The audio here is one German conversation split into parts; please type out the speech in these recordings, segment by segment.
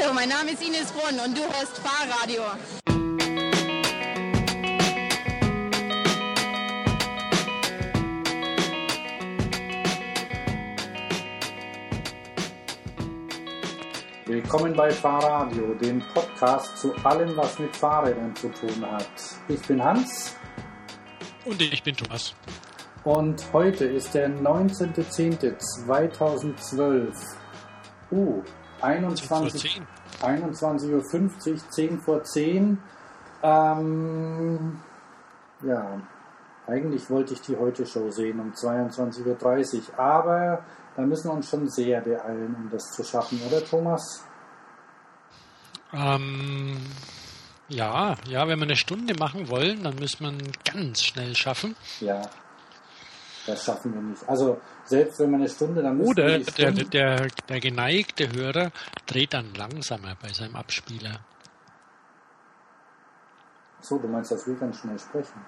Hallo, mein Name ist Ines Brunn und du hörst Fahrradio. Willkommen bei Fahrradio, dem Podcast zu allem, was mit Fahrrädern zu tun hat. Ich bin Hans. Und ich bin Thomas. Und heute ist der 19.10.2012. Uh, 21, 21.50 Uhr, 10 vor 10. Ähm, ja, eigentlich wollte ich die Heute-Show sehen um 22.30 Uhr, aber da müssen wir uns schon sehr beeilen, um das zu schaffen, oder Thomas? Ähm, ja, ja, wenn wir eine Stunde machen wollen, dann müssen wir ganz schnell schaffen. Ja, das schaffen wir nicht. Also selbst wenn wir eine Stunde, dann Oder der, der, der geneigte Hörer dreht dann langsamer bei seinem Abspieler. So, du meinst, dass wir ganz schnell sprechen?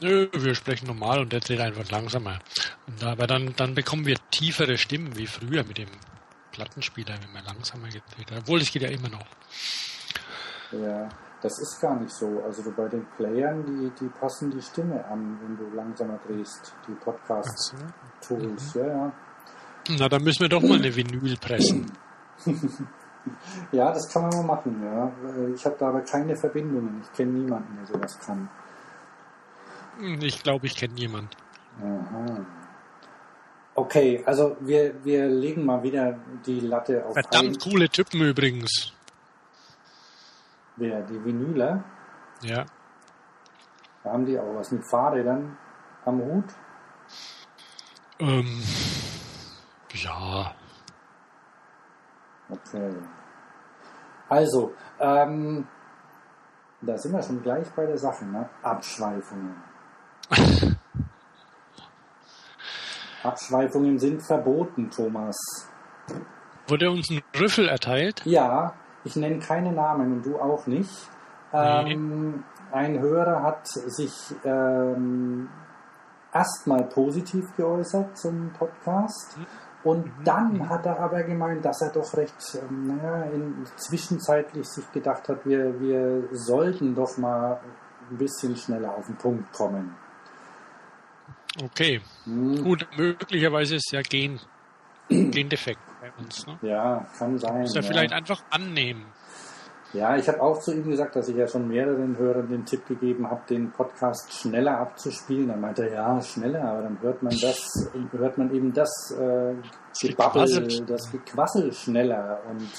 Nö, wir sprechen normal und der dreht einfach langsamer. Und aber dann, dann bekommen wir tiefere Stimmen wie früher mit dem Plattenspieler, wenn man langsamer gedreht hat. Obwohl, es geht ja immer noch. Ja, das ist gar nicht so. Also bei den Playern, die, die passen die Stimme an, wenn du langsamer drehst, die Podcast-Tools. Ja, ja. Na, dann müssen wir doch mal eine Vinyl pressen. ja, das kann man mal machen. Ja. Ich habe da aber keine Verbindungen. Ich kenne niemanden, der sowas kann. Ich glaube, ich kenne jemand. Aha. Okay, also wir, wir legen mal wieder die Latte auf Verdammt ein. coole Typen übrigens. Wer, die Vinyler? Ja. Da haben die auch was mit Fahrrädern am Hut? Ähm, ja. Okay. Also, ähm, da sind wir schon gleich bei der Sache, ne? Abschweifungen. Abschweifungen sind verboten, Thomas. Wurde uns ein Rüffel erteilt? Ja, ich nenne keine Namen und du auch nicht. Ähm, ein Hörer hat sich ähm, erstmal positiv geäußert zum Podcast. Und dann hat er aber gemeint, dass er doch recht, ähm, naja, in, zwischenzeitlich sich gedacht hat, wir, wir sollten doch mal ein bisschen schneller auf den Punkt kommen. Okay. Hm, Gut, möglicherweise ist ja Gen, Gendefekt uns. Ne? ja, kann sein. Muss er ja. vielleicht einfach annehmen. Ja, ich habe auch zu ihm gesagt, dass ich ja schon mehreren Hörern den Tipp gegeben habe, den Podcast schneller abzuspielen. Dann meinte er, ja, schneller, aber dann hört man das, hört man eben das äh, Gebabbel, das Gequassel schneller. Und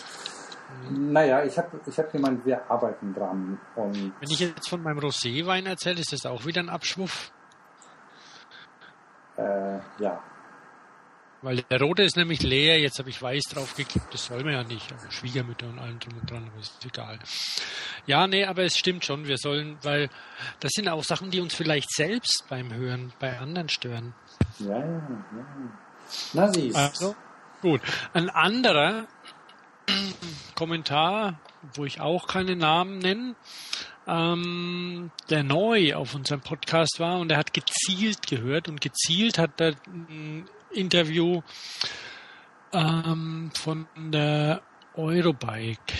naja, ich habe ich hab gemeint, wir arbeiten dran. Und Wenn ich jetzt von meinem Roséwein erzähle, ist das auch wieder ein Abschwuff. äh, ja, Weil der rote ist nämlich leer, jetzt habe ich weiß draufgeklebt, das soll man ja nicht. Also Schwiegermütter und allem drum und dran, aber ist egal. Ja, nee, aber es stimmt schon, wir sollen, weil das sind auch Sachen, die uns vielleicht selbst beim Hören bei anderen stören. ja, ja, ja. Na siehst. Also, gut. Ein anderer Kommentar, wo ich auch keine Namen nenne, ähm, der neu auf unserem Podcast war und er hat gezielt gehört und gezielt hat er ein Interview ähm, von der Eurobike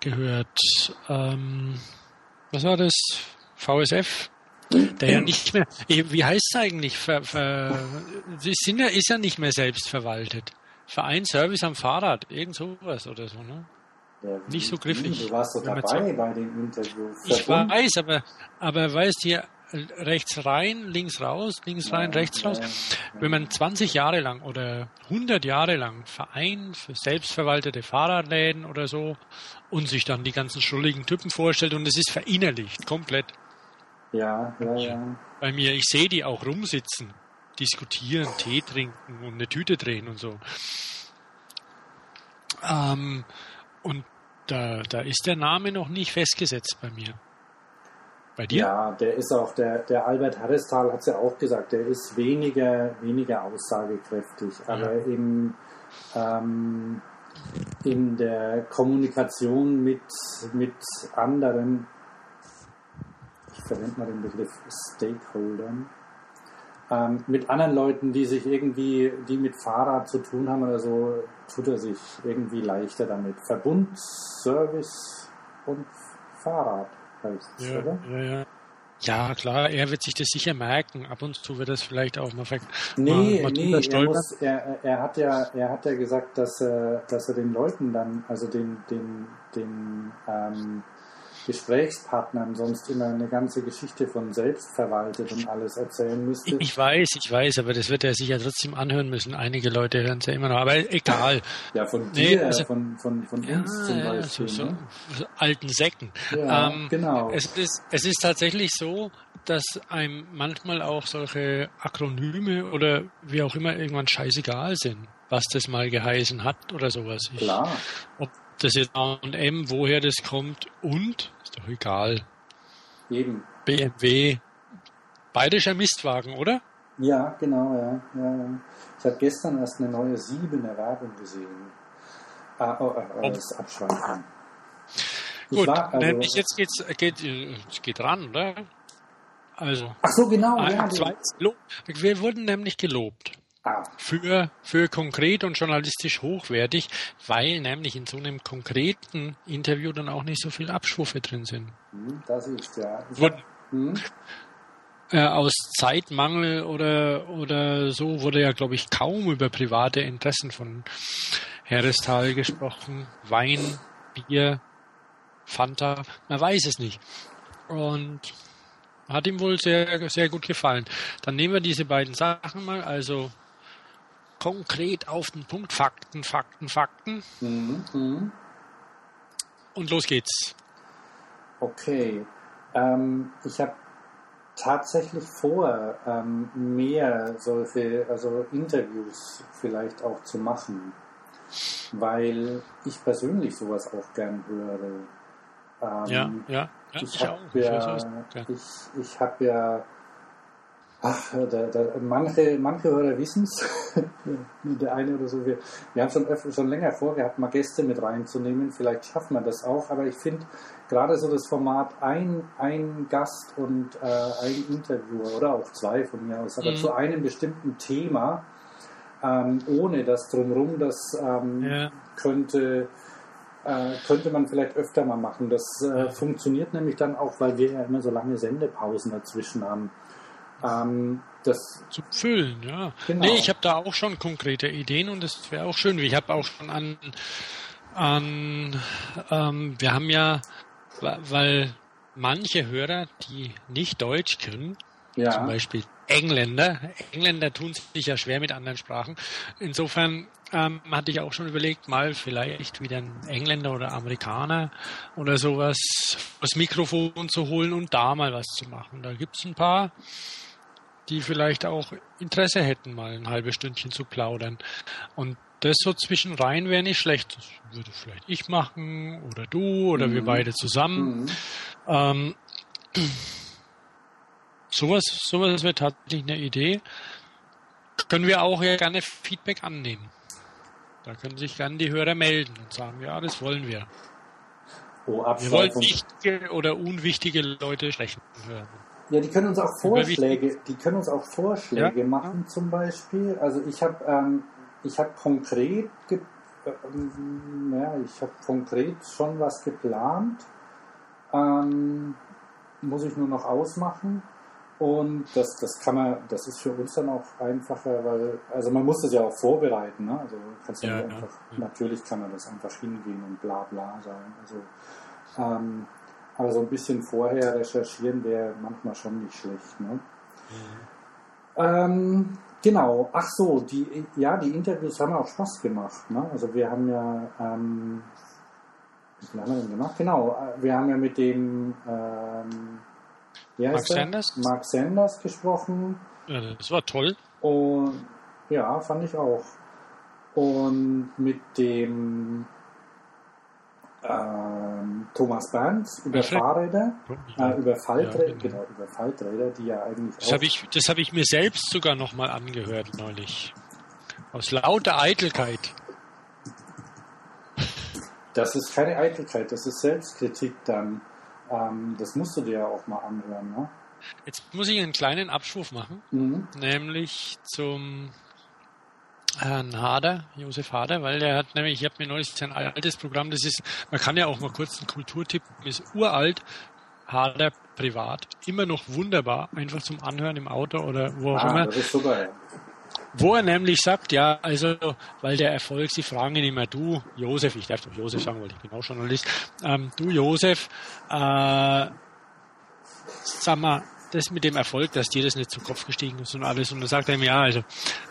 gehört. Ähm, was war das? VSF? Der ja nicht mehr, wie heißt es eigentlich? Ver, ver, sie sind ja, ist ja nicht mehr selbstverwaltet. Verein Service am Fahrrad, irgend sowas oder so, ne? Ja, nicht so griffig. Du warst doch dabei bei den Interviews. Ich weiß, aber, aber weißt hier, rechts rein, links raus, links rein, rechts raus. Wenn man 20 Jahre lang oder 100 Jahre lang Verein für selbstverwaltete Fahrradläden oder so und sich dann die ganzen schrulligen Typen vorstellt und es ist verinnerlicht, komplett Ja, ja, ja. bei mir. Ich sehe die auch rumsitzen, diskutieren, Tee trinken und eine Tüte drehen und so. Ähm, und da, da ist der Name noch nicht festgesetzt bei mir. Bei dir? Ja, der ist auch, der, der Albert Harrestal hat es ja auch gesagt, der ist weniger, weniger aussagekräftig, aber im, ähm, in der Kommunikation mit, mit anderen, ich verwende mal den Begriff Stakeholdern, Ähm, mit anderen Leuten, die sich irgendwie, die mit Fahrrad zu tun haben oder so, tut er sich irgendwie leichter damit. Verbund, Service und Fahrrad es, Ja, oder? ja, ja. Ja, klar, er wird sich das sicher merken. Ab und zu wird das vielleicht auch mal, ver Nee, mal, mal nee, er, muss, er, er, hat ja, er hat ja gesagt, dass er, dass er den Leuten dann, also den, den, den ähm, Gesprächspartnern sonst immer eine ganze Geschichte von selbst verwaltet und alles erzählen müsste. Ich weiß, ich weiß, aber das wird er sich ja trotzdem anhören müssen. Einige Leute hören es ja immer noch, aber egal. Ja, von Nee, dir, also- von, von, von Ja, uns zum ja, Beispiel. so, so, ne? so alten Säcken. Ja, Ähm, genau. Es ist, es ist tatsächlich so, dass einem manchmal auch solche Akronyme oder wie auch immer irgendwann scheißegal sind, was das mal geheißen hat oder sowas. Ich, Klar. Ob das jetzt A und M, woher das kommt und, ist doch egal. Eben. BMW, bayerischer Mistwagen, oder? Ja, genau, ja. ja, ja. Ich habe gestern erst eine neue Siebener Werbung gesehen. Ah, oh, oh, oh, das. Ich Gut, war, also, nämlich jetzt geht's, geht, äh, es geht ran, oder? Also, ach so, genau, ein ja. Lob. Wir wurden nämlich gelobt. Für, für konkret und journalistisch hochwertig, weil nämlich in so einem konkreten Interview dann auch nicht so viel Abschwuffe drin sind. hm, das ist ja. Wurde, hm, äh, aus Zeitmangel oder, oder so wurde ja, glaube ich, kaum über private Interessen von Herestal gesprochen. Wein, Bier, Fanta, man weiß es nicht. Und hat ihm wohl sehr, sehr gut gefallen. Dann nehmen wir diese beiden Sachen mal, also konkret auf den Punkt, Fakten, Fakten, Fakten. hm, hm. Und los geht's. Okay. Ähm, ich habe tatsächlich vor, ähm, mehr solche, also Interviews vielleicht auch zu machen, weil ich persönlich sowas auch gern höre. Ähm, Ja, ja, ja, ich ich habe ja, ich, ich habe ja, ach, da, da, manche, manche Hörer wissen es, der eine oder so. Wir, wir haben schon öfter, schon länger vorgehabt, mal Gäste mit reinzunehmen. Vielleicht schaffen wir das auch, aber ich finde gerade so das Format ein, ein Gast und äh, ein Interviewer oder auch zwei von mir aus, aber Mhm. zu einem bestimmten Thema, ähm, ohne das drumherum, das ähm, Ja. könnte äh, könnte man vielleicht öfter mal machen. Das äh, funktioniert nämlich dann auch, weil wir ja immer so lange Sendepausen dazwischen haben. Ähm, das, Zu füllen, ja. Genau. Nee, ich habe da auch schon konkrete Ideen und das wäre auch schön. Ich habe auch schon an, an ähm, wir haben ja, weil manche Hörer, die nicht Deutsch können, zum ja, Beispiel Engländer. Engländer tun sich ja schwer mit anderen Sprachen. Insofern ähm, hatte ich auch schon überlegt, mal vielleicht wieder einen Engländer oder Amerikaner oder sowas das Mikrofon zu holen und da mal was zu machen. Da gibt's ein paar, die vielleicht auch Interesse hätten, mal ein halbes Stündchen zu plaudern. Und das so zwischen rein wäre nicht schlecht. Das würde vielleicht ich machen oder du oder wir Mhm. beide zusammen. mhm. Ähm, sowas, sowas wäre tatsächlich eine Idee. Können wir auch ja gerne Feedback annehmen. Da können sich gerne die Hörer melden und sagen, ja, das wollen wir. oh, Wir wollen wichtige oder unwichtige Leute sprechen hören. Ja, die können uns auch Vorschläge, die können uns auch Vorschläge Ja. machen zum Beispiel. Also ich habe, ähm, ich habe konkret, ähm, ja, ich habe konkret schon was geplant. Ähm, muss ich nur noch ausmachen. Und das, das kann man, das ist für uns dann auch einfacher, weil, also man muss das ja auch vorbereiten, ne? Also kannst du Ja, ja, einfach, ja. natürlich kann man das einfach hingehen und bla bla sagen. Also ähm, aber so ein bisschen vorher recherchieren wäre manchmal schon nicht schlecht. Ne? Ähm, genau, ach so, die, ja, die Interviews haben auch Spaß gemacht. Ne? Also wir haben ja, ähm, wie viel haben wir denn gemacht? Genau, äh, wir haben ja mit dem, ähm, Mark der? Sanders? Mark Sanders gesprochen. Ja, das war toll. Und ja, fand ich auch. Und mit dem ähm, Thomas Berns über? Fahrräder, äh, über Falträder, Ja, genau. genau. über Falträder, die ja eigentlich Das habe ich, das hab ich mir selbst sogar nochmal angehört neulich. Aus lauter Eitelkeit. Das ist keine Eitelkeit, das ist Selbstkritik dann. Ähm, das musst du dir ja auch mal anhören. Ne? Jetzt muss ich einen kleinen Abschwurf machen, Mhm. nämlich zum Herrn Hader, Josef Hader, weil der hat nämlich, ich habe mir neulich sein altes Programm, das ist, man kann ja auch mal kurz einen Kulturtipp, ist uralt, Hader privat, immer noch wunderbar, einfach zum Anhören im Auto oder wo auch Ah, immer. das ist super. Ja. Wo er nämlich sagt, ja, also, weil der Erfolg, sie fragen ihn immer, du, Josef, ich darf doch Josef sagen, weil ich bin auch Journalist, ähm, du, Josef, äh, sag mal, das mit dem Erfolg, dass dir das nicht zu Kopf gestiegen ist und alles. Und dann sagt er ihm, ja, also,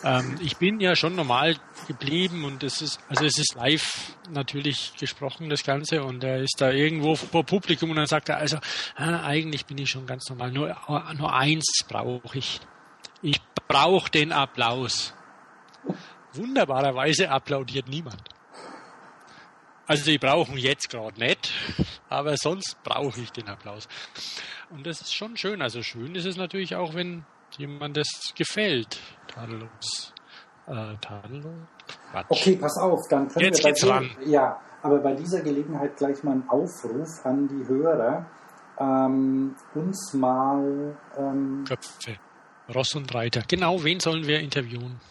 ähm, ich bin ja schon normal geblieben und es ist, also es ist live natürlich gesprochen, das Ganze, und er ist da irgendwo vor Publikum und dann sagt er, also, äh, eigentlich bin ich schon ganz normal, nur, nur eins brauche ich. Ich brauche den Applaus. Wunderbarerweise applaudiert niemand. Also die brauchen jetzt gerade nicht, aber sonst brauche ich den Applaus. Und das ist schon schön. Also schön ist es natürlich auch, wenn jemand das gefällt. Tadellos. Äh, tadellos? Quatsch. Okay, pass auf, dann können Jetzt wir geht's dir- ran. Ja, aber bei dieser Gelegenheit gleich mal einen Aufruf an die Hörer, ähm, uns mal ähm, Köpfe. Ross und Reiter. Genau, wen sollen wir interviewen?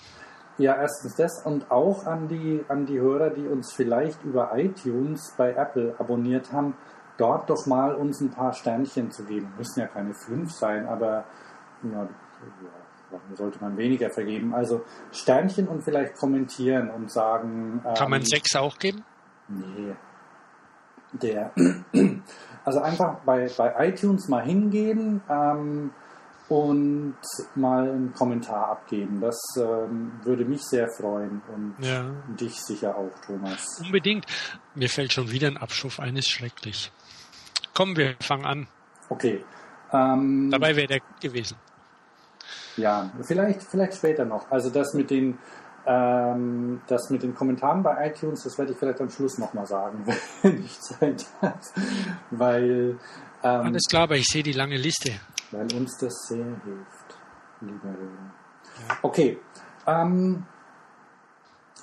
Ja, erstens das und auch an die, an die Hörer, die uns vielleicht über iTunes bei Apple abonniert haben, dort doch mal uns ein paar Sternchen zu geben. Müssen ja keine fünf sein, aber ja, warum sollte man weniger vergeben? Also Sternchen und vielleicht kommentieren und sagen. Kann man ähm, sechs auch geben? Nee. Der, also einfach bei, bei iTunes mal hingehen ähm, und mal einen Kommentar abgeben. Das ähm, würde mich sehr freuen und Ja. dich sicher auch, Thomas. Unbedingt. Mir fällt schon wieder ein Abschuf eines schrecklich. Komm, wir fangen an. Okay. Ähm, Dabei wäre der gewesen. Ja, vielleicht, vielleicht später noch. Also das mit den ähm, das mit den Kommentaren bei iTunes, das werde ich vielleicht am Schluss nochmal sagen, wenn ich Zeit habe. Weil ähm, Alles klar, aber ich sehe die lange Liste. Weil uns das sehr hilft, lieber Hörer. Okay, ähm,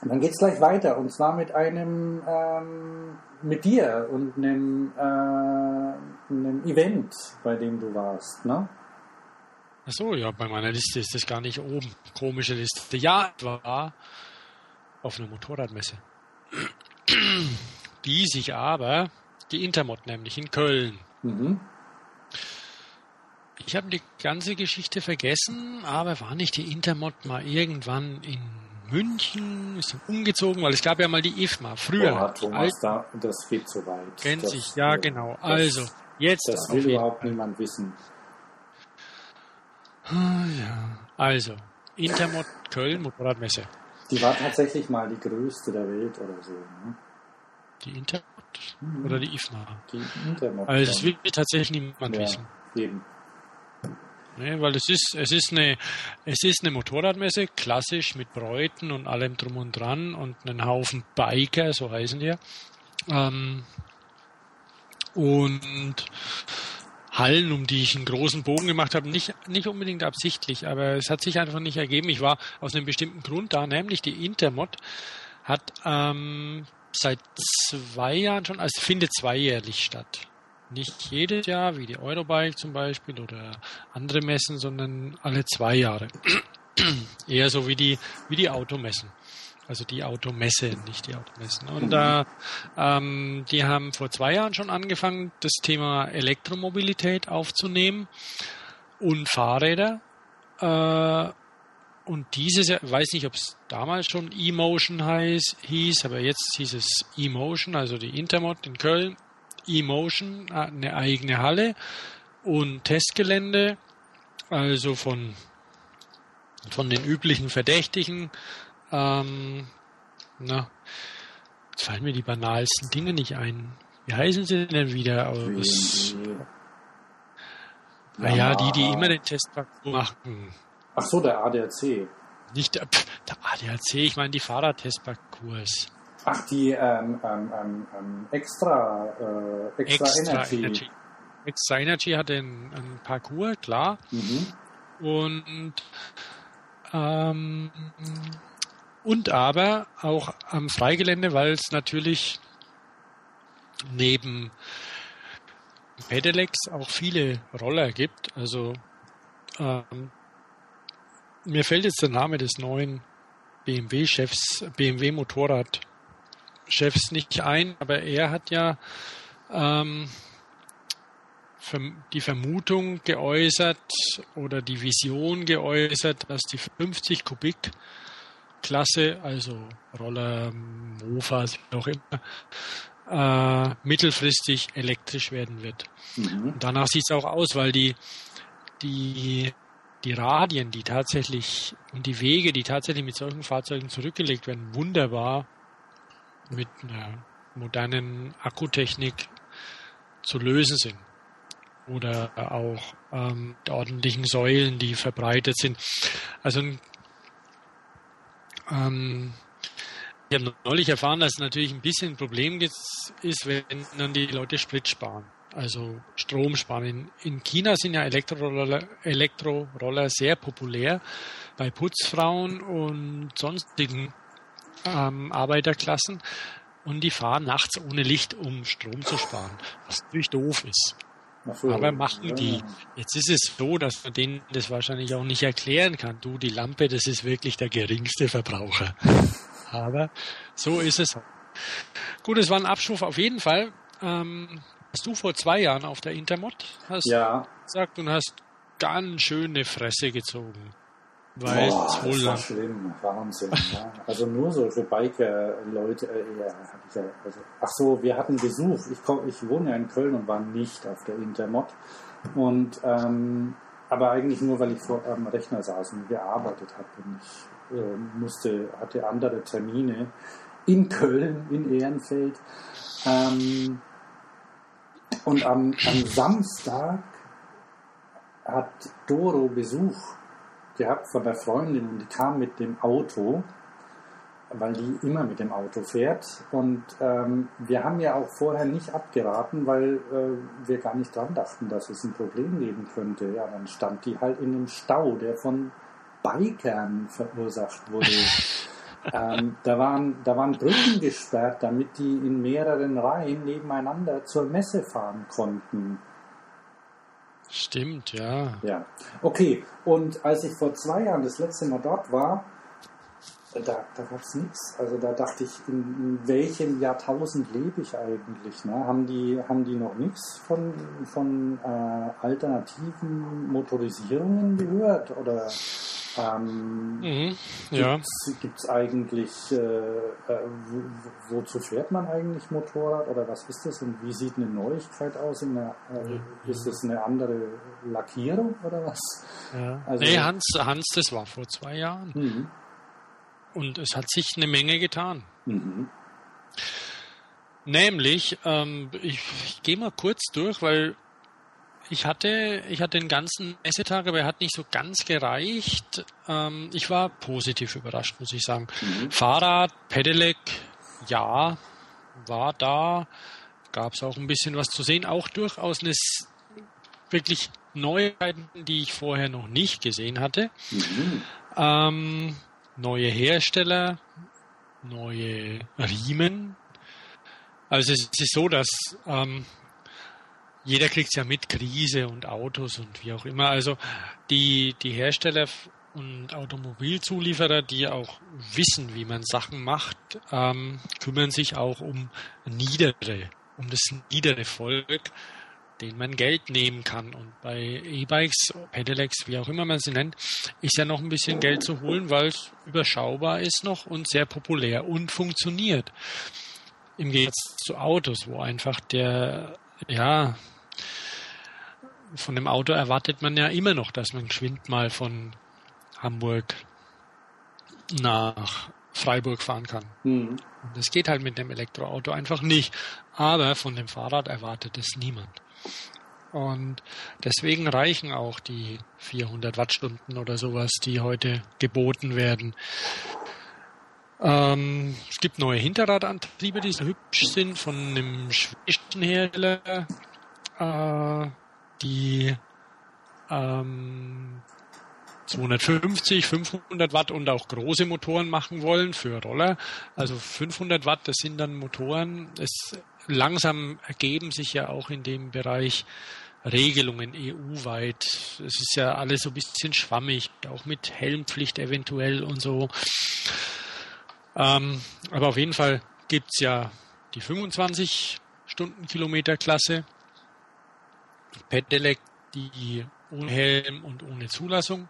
dann geht's gleich weiter und zwar mit einem, ähm, mit dir und einem, äh, einem Event, bei dem du warst, ne? Ach so, ja, bei meiner Liste ist das gar nicht oben. Komische Liste. Ja, ich war auf einer Motorradmesse. Die sich aber, die Intermod nämlich in Köln. Mhm. Ich habe die ganze Geschichte vergessen, aber war nicht die Intermod mal irgendwann in München, ist dann umgezogen, weil es gab ja mal die IFMA früher. Die Thomas, da, das geht zu weit. kennt das, sich, ja äh, genau. Das, Also, jetzt das will überhaupt Fall. niemand wissen. Ah, ja. Also, Intermod Köln, Motorradmesse. Die war tatsächlich mal die größte der Welt oder so. Ne? Die Intermod Mhm. oder die IFMA? Die Internet. Also das will tatsächlich niemand ja, wissen. eben. Ne, weil es ist, es ist eine, es ist eine Motorradmesse, klassisch mit Bräuten und allem drum und dran und einen Haufen Biker, so heißen die. ja. Ähm, und Hallen, um die ich einen großen Bogen gemacht habe, nicht, nicht unbedingt absichtlich, aber es hat sich einfach nicht ergeben. Ich war aus einem bestimmten Grund da, nämlich die Intermod hat ähm, seit zwei Jahren schon, also findet zweijährlich statt. Nicht jedes Jahr, wie die Eurobike zum Beispiel oder andere Messen, sondern alle zwei Jahre. Eher so wie die, wie die Automessen. Also die Automesse, nicht die Automessen. Und da, ähm, die haben vor zwei Jahren schon angefangen, das Thema Elektromobilität aufzunehmen und Fahrräder. Äh, und dieses Jahr, ich weiß nicht, ob es damals schon E-Motion hieß, aber jetzt hieß es E-Motion, also die Intermod in Köln. E-Motion, äh, eine eigene Halle und Testgelände, also von, von den üblichen Verdächtigen. Ähm, na, jetzt fallen mir die banalsten Dinge nicht ein. Wie heißen sie denn wieder aus? Naja, die, die Yamaha. immer den Testparcours machen. Ach so, der ADAC. Nicht der, der ADAC, ich meine die Fahrradtestparcours. Ach, die ähm, ähm, ähm, ähm, extra, äh, extra, Energy. Extra Energy hatte einen, einen Parcours, klar. Mhm. Und, ähm, und aber auch am Freigelände, weil es natürlich neben Pedelecs auch viele Roller gibt. Also ähm, mir fällt jetzt der Name des neuen BMW-Chefs, BMW-Motorrad-Chefs nicht ein, aber er hat ja ähm, die Vermutung geäußert oder die Vision geäußert, dass die 50 Kubik Klasse, also Roller, Mofas, wie auch immer, äh, mittelfristig elektrisch werden wird. Mhm. Und danach sieht es auch aus, weil die, die, die Radien, die tatsächlich und die Wege, die tatsächlich mit solchen Fahrzeugen zurückgelegt werden, wunderbar mit einer modernen Akkutechnik zu lösen sind. Oder auch ähm, ordentlichen Säulen, die verbreitet sind. Also ähm, ich habe neulich erfahren, dass es natürlich ein bisschen ein Problem ist, wenn dann die Leute Sprit sparen, also Strom sparen. In, in China sind ja Elektroroller, Elektroroller sehr populär bei Putzfrauen und sonstigen ähm, Arbeiterklassen und die fahren nachts ohne Licht, um Strom zu sparen, was natürlich doof ist. So, Aber machen ja. die. Jetzt ist es so, dass man denen das wahrscheinlich auch nicht erklären kann. Du, die Lampe, das ist wirklich der geringste Verbraucher. Aber so ist es. Gut, es war ein Abschwuf auf jeden Fall. Ähm, hast du vor zwei Jahren auf der Intermod hast ja. gesagt und hast ganz schöne Fresse gezogen. Weil Boah, es wohl das war schlimm, Wahnsinn. ja. Also nur so für Biker-Leute, äh, ja, ja, also, ach so, wir hatten Besuch. Ich, komm, ich wohne ja in Köln und war nicht auf der Intermod. Und, ähm, aber eigentlich nur, weil ich vor am Rechner saß und gearbeitet habe. Und ich äh, musste, hatte andere Termine in Köln, in Ehrenfeld. Ähm, und am, am Samstag hat Doro Besuch gehabt von der Freundin und die kam mit dem Auto, weil die immer mit dem Auto fährt. Und ähm, wir haben ja auch vorher nicht abgeraten, weil äh, wir gar nicht dran dachten, dass es ein Problem geben könnte. Ja, dann stand die halt in dem Stau, der von Bikern verursacht wurde. ähm, da, waren, da waren Brücken gesperrt, damit die in mehreren Reihen nebeneinander zur Messe fahren konnten. Stimmt, ja. Ja. Okay, und als ich vor zwei Jahren das letzte Mal dort war, da, da gab es nichts. Also da dachte ich, in, in, welchem Jahrtausend lebe ich eigentlich? Ne? Haben, die, haben die noch nichts von, von äh, alternativen Motorisierungen gehört? Oder ähm, mhm, ja. Gibt es eigentlich, äh, äh, wo, wozu fährt man eigentlich Motorrad oder was ist das und wie sieht eine Neuigkeit aus? Der, äh, mhm. Ist das eine andere Lackierung oder was? Ja. Also, nee, Hans, Hans, das war vor zwei Jahren. Mhm. Und es hat sich eine Menge getan. Mhm. Nämlich, ähm, ich, ich gehe mal kurz durch, weil ich hatte, ich hatte den ganzen Messetag, aber er hat nicht so ganz gereicht. Ähm, ich war positiv überrascht, muss ich sagen. Mhm. Fahrrad, Pedelec, ja, war da. Gab es auch ein bisschen was zu sehen. Auch durchaus eine wirklich Neuigkeiten, die ich vorher noch nicht gesehen hatte. Mhm. Ähm, neue Hersteller, neue Riemen. Also es ist so, dass ähm, jeder kriegt es ja mit, Krise und Autos und wie auch immer. Also die, die Hersteller und Automobilzulieferer, die auch wissen, wie man Sachen macht, ähm, kümmern sich auch um niedere, um das niedere Volk, den man Geld nehmen kann. Und bei E-Bikes, Pedelecs, wie auch immer man sie nennt, ist ja noch ein bisschen Geld zu holen, weil es überschaubar ist noch und sehr populär und funktioniert. Im Gegensatz zu Autos, wo einfach der, ja, von dem Auto erwartet man ja immer noch, dass man geschwind mal von Hamburg nach Freiburg fahren kann. Mhm. Das geht halt mit dem Elektroauto einfach nicht. Aber von dem Fahrrad erwartet es niemand. Und deswegen reichen auch die 400 Wattstunden oder sowas, die heute geboten werden. Ähm, es gibt neue Hinterradantriebe, die so hübsch sind von einem schwedischen Hersteller. Äh, die ähm, 250, 500 Watt und auch große Motoren machen wollen für Roller. Also 500 Watt, das sind dann Motoren, es langsam ergeben sich ja auch in dem Bereich Regelungen EU-weit. Es ist ja alles so ein bisschen schwammig, auch mit Helmpflicht eventuell und so. Ähm, aber auf jeden Fall gibt's ja die 25 Stundenkilometer-Klasse, Pedelec, die ohne Helm und ohne Zulassung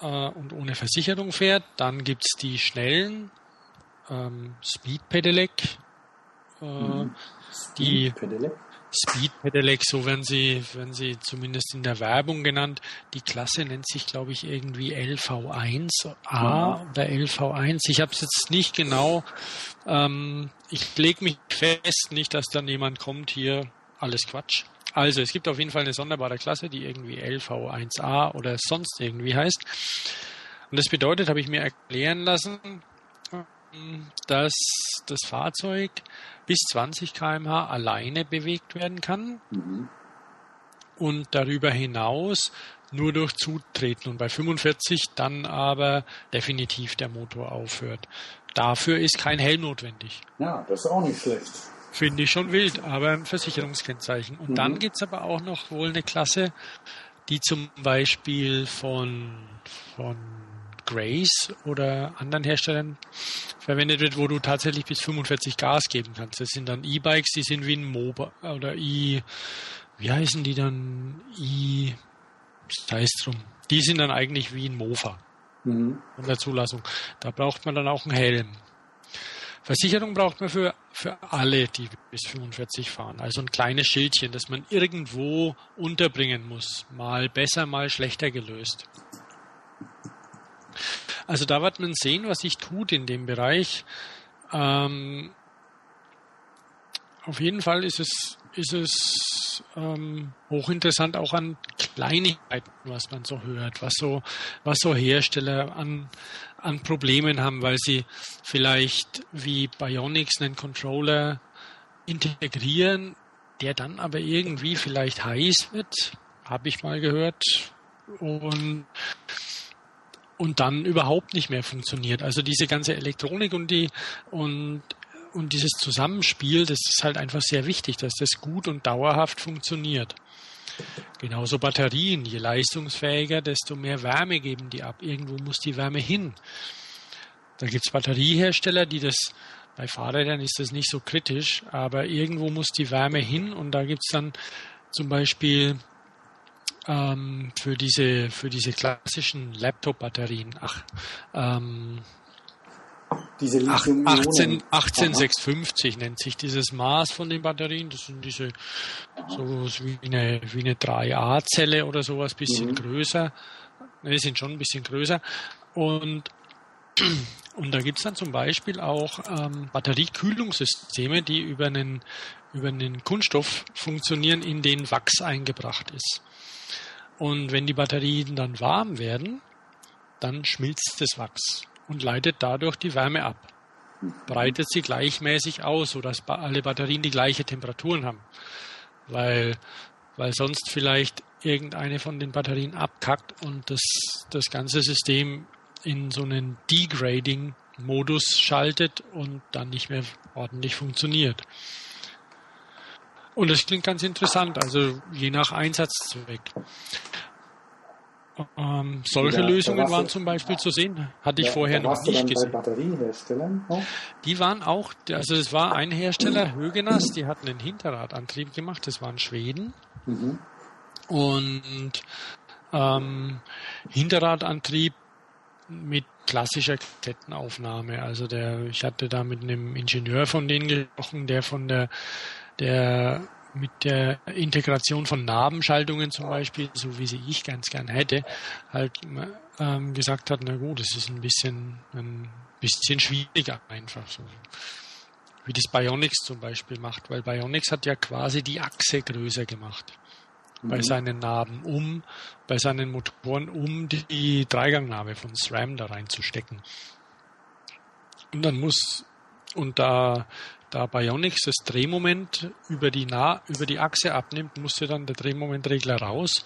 äh, und ohne Versicherung fährt. Dann gibt's die schnellen ähm, Speed Pedelec, äh, mhm. die Pedelec. Speed Pedelec, so werden sie, werden sie zumindest in der Werbung genannt. Die Klasse nennt sich, glaube ich, irgendwie LV1A ja. oder LV1. Ich habe es jetzt nicht genau. Ähm, ich lege mich fest, nicht, dass dann jemand kommt hier. Alles Quatsch. Also, es gibt auf jeden Fall eine sonderbare Klasse, die irgendwie LV1A oder sonst irgendwie heißt. Und das bedeutet, habe ich mir erklären lassen, dass das Fahrzeug bis 20 km/h alleine bewegt werden kann mhm. und darüber hinaus nur durch Zutreten und bei 45 dann aber definitiv der Motor aufhört. Dafür ist kein Helm notwendig. Ja, das ist auch nicht schlecht. Finde ich schon wild, aber ein Versicherungskennzeichen. Und mhm. dann gibt es aber auch noch wohl eine Klasse, die zum Beispiel von, von Grace oder anderen Herstellern verwendet wird, wo du tatsächlich bis 45 Gas geben kannst. Das sind dann E-Bikes, die sind wie ein Moba oder E, wie heißen die dann? E, sei es drum. Die sind dann eigentlich wie ein Mofa mhm. von der Zulassung. Da braucht man dann auch einen Helm. Versicherung braucht man für, für alle, die bis 45 fahren. Also ein kleines Schildchen, das man irgendwo unterbringen muss. Mal besser, mal schlechter gelöst. Also da wird man sehen, was sich tut in dem Bereich. Ähm, auf jeden Fall ist es, ist es ähm, hochinteressant auch an Kleinigkeiten, was man so hört, was so, was so Hersteller an, an Problemen haben, weil sie vielleicht wie Bionics einen Controller integrieren, der dann aber irgendwie vielleicht heiß wird, habe ich mal gehört. Und und dann überhaupt nicht mehr funktioniert. Also diese ganze Elektronik und die und und dieses Zusammenspiel, das ist halt einfach sehr wichtig, dass das gut und dauerhaft funktioniert. Genauso Batterien, je leistungsfähiger, desto mehr Wärme geben die ab. Irgendwo muss die Wärme hin. Da gibt es Batteriehersteller, die das, bei Fahrrädern ist das nicht so kritisch, aber irgendwo muss die Wärme hin und da gibt es dann zum Beispiel ähm, für diese für diese klassischen Laptop-Batterien. Ach, ähm, diese 18, 18650 nennt sich dieses Maß von den Batterien. Das sind diese so wie eine, wie eine 3A-Zelle oder sowas, bisschen mhm. größer. Ne, sind schon ein bisschen größer. Und, und da gibt's dann zum Beispiel auch ähm, Batteriekühlungssysteme, die über einen, über einen Kunststoff funktionieren, in den Wachs eingebracht ist. Und wenn die Batterien dann warm werden, dann schmilzt das Wachs und leitet dadurch die Wärme ab. Breitet sie gleichmäßig aus, sodass alle Batterien die gleiche Temperaturen haben. Weil, weil sonst vielleicht irgendeine von den Batterien abkackt und das, das ganze System in so einen Degrading-Modus schaltet und dann nicht mehr ordentlich funktioniert. Und das klingt ganz interessant, also je nach Einsatzzweck. Ähm, solche ja, Lösungen waren zum Beispiel zu sehen, hatte ich ja, vorher noch nicht gesehen. Die waren auch, also es war ein Hersteller, Högenas, die hatten einen Hinterradantrieb gemacht, das waren Schweden. Mhm. Und ähm, Hinterradantrieb mit klassischer Kettenaufnahme. Also der, ich hatte da mit einem Ingenieur von denen gesprochen, der von der der mit der Integration von Nabenschaltungen zum Beispiel, so wie sie ich ganz gern hätte, halt ähm, gesagt hat, na gut, das ist ein bisschen ein bisschen schwieriger einfach so. Wie das Bionics zum Beispiel macht, weil Bionics hat ja quasi die Achse größer gemacht mhm. bei seinen Naben, um bei seinen Motoren, um die Dreigangnabe von SRAM da reinzustecken. Und dann muss und da da Bionics das Drehmoment über die, nah über die Achse abnimmt, musste dann der Drehmomentregler raus.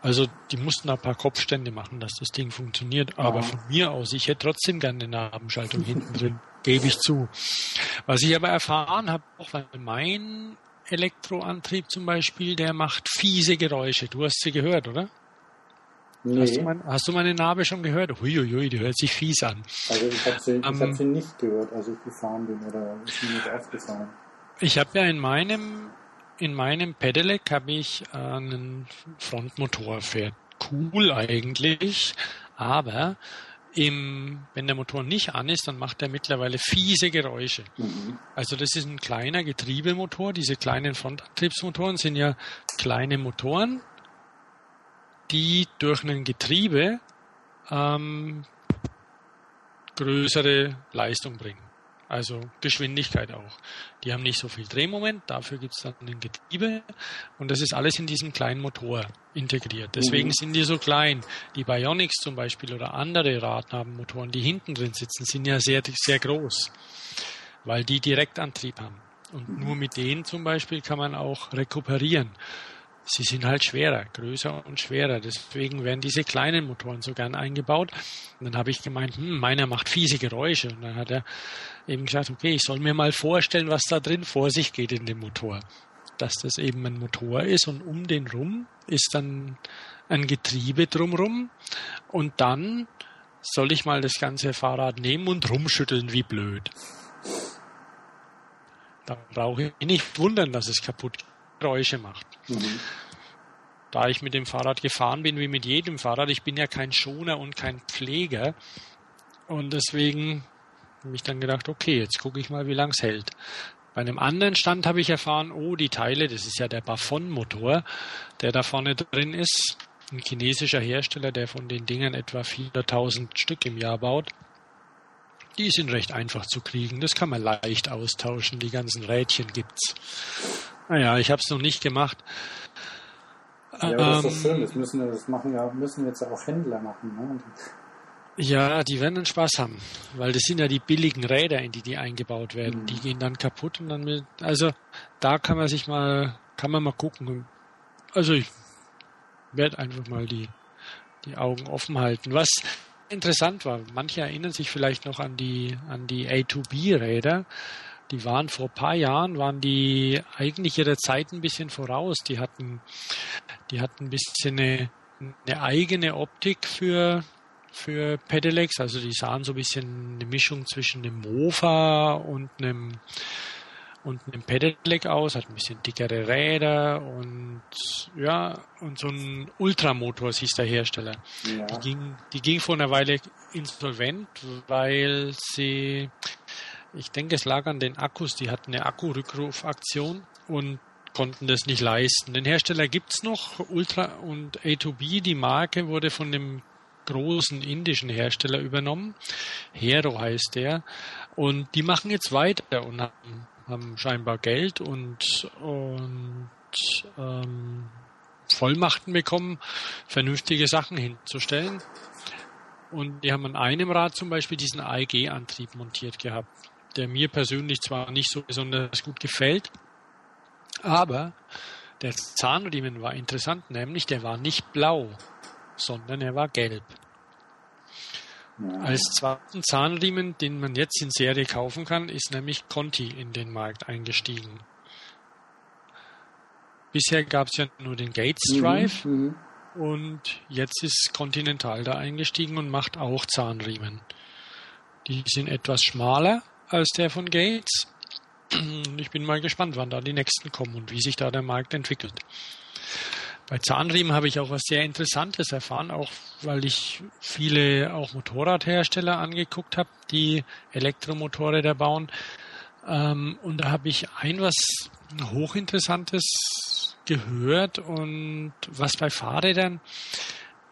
Also die mussten ein paar Kopfstände machen, dass das Ding funktioniert. Aber von mir aus, ich hätte trotzdem gerne eine Nabenschaltung hinten drin gebe ich zu. Was ich aber erfahren habe, auch weil mein Elektroantrieb zum Beispiel, der macht fiese Geräusche. Du hast sie gehört, oder? Nee. Hast, du mein, hast du meine Narbe schon gehört? Huiuiui, die hört sich fies an. Also ich habe sie, um, hab sie nicht gehört, als ich gefahren bin oder ist mir nicht aufgefallen. Ich habe ja in meinem in meinem Pedelec habe ich einen Frontmotor. Fährt cool eigentlich, aber im, wenn der Motor nicht an ist, dann macht er mittlerweile fiese Geräusche. Mhm. Also das ist ein kleiner Getriebemotor. Diese kleinen Frontantriebsmotoren sind ja kleine Motoren, die durch ein Getriebe ähm, größere Leistung bringen. Also Geschwindigkeit auch. Die haben nicht so viel Drehmoment, dafür gibt es dann ein Getriebe und das ist alles in diesem kleinen Motor integriert. Deswegen mhm. sind die so klein. Die Bionics zum Beispiel oder andere Radnabenmotoren, die hinten drin sitzen, sind ja sehr, sehr groß, weil die Direktantrieb haben. Und mhm. nur mit denen zum Beispiel kann man auch rekuperieren sie sind halt schwerer, größer und schwerer. Deswegen werden diese kleinen Motoren so gern eingebaut. Und dann habe ich gemeint, hm, meiner macht fiese Geräusche. Und dann hat er eben gesagt, okay, ich soll mir mal vorstellen, was da drin vor sich geht in dem Motor. Dass das eben ein Motor ist und um den rum ist dann ein Getriebe drumrum. Und dann soll ich mal das ganze Fahrrad nehmen und rumschütteln wie blöd. Da brauche ich nicht wundern, dass es kaputt Geräusche macht. Mhm. Da ich mit dem Fahrrad gefahren bin, wie mit jedem Fahrrad, ich bin ja kein Schoner und kein Pfleger. Und deswegen habe ich dann gedacht, okay, jetzt gucke ich mal, wie lang es hält. Bei einem anderen Stand habe ich erfahren, oh, die Teile, das ist ja der Bafon-Motor, der da vorne drin ist. Ein chinesischer Hersteller, der von den Dingen etwa 400.000 Stück im Jahr baut. Die sind recht einfach zu kriegen. Das kann man leicht austauschen. Die ganzen Rädchen gibt's. Naja, ich habe es noch nicht gemacht. Ja, aber das ist doch ähm, schön. Das müssen, das machen ja, müssen jetzt auch Händler machen. Ne? Ja, die werden einen Spaß haben, weil das sind ja die billigen Räder, in die die eingebaut werden. Mhm. Die gehen dann kaputt und dann mit, also da kann man sich mal, kann man mal gucken. Also ich werde einfach mal die, die Augen offen halten. Was interessant war, manche erinnern sich vielleicht noch an die, an die A2B-Räder. Die waren vor paar Jahren, waren die eigentlich ihrer Zeit ein bisschen voraus. Die hatten, die hatten ein bisschen eine, eine eigene Optik für, für Pedelecs. Also die sahen so ein bisschen eine Mischung zwischen einem Mofa und einem, und einem Pedelec aus, hat ein bisschen dickere Räder und ja, und so ein Ultramotor hieß der Hersteller. Ja. Die, ging, die ging vor einer Weile insolvent, weil sie ich denke, es lag an den Akkus. Die hatten eine Akkurückrufaktion und konnten das nicht leisten. Den Hersteller gibt es noch, Ultra und A2B, die Marke wurde von dem großen indischen Hersteller übernommen. Hero heißt der. Und die machen jetzt weiter und haben, haben scheinbar Geld und, und ähm, Vollmachten bekommen, vernünftige Sachen hinzustellen. Und die haben an einem Rad zum Beispiel diesen AEG-Antrieb montiert gehabt der mir persönlich zwar nicht so besonders gut gefällt, aber der Zahnriemen war interessant, nämlich der war nicht blau, sondern er war gelb. Als zweiten Zahnriemen, den man jetzt in Serie kaufen kann, ist nämlich Conti in den Markt eingestiegen. Bisher gab es ja nur den Gates mhm, Drive mhm, und jetzt ist Continental da eingestiegen und macht auch Zahnriemen. Die sind etwas schmaler, als der von Gates. Ich bin mal gespannt, wann da die nächsten kommen und wie sich da der Markt entwickelt. Bei Zahnriemen habe ich auch was sehr Interessantes erfahren, auch weil ich viele auch Motorradhersteller angeguckt habe, die Elektromotorräder bauen. Ähm, und da habe ich ein was hochinteressantes gehört und was bei Fahrrädern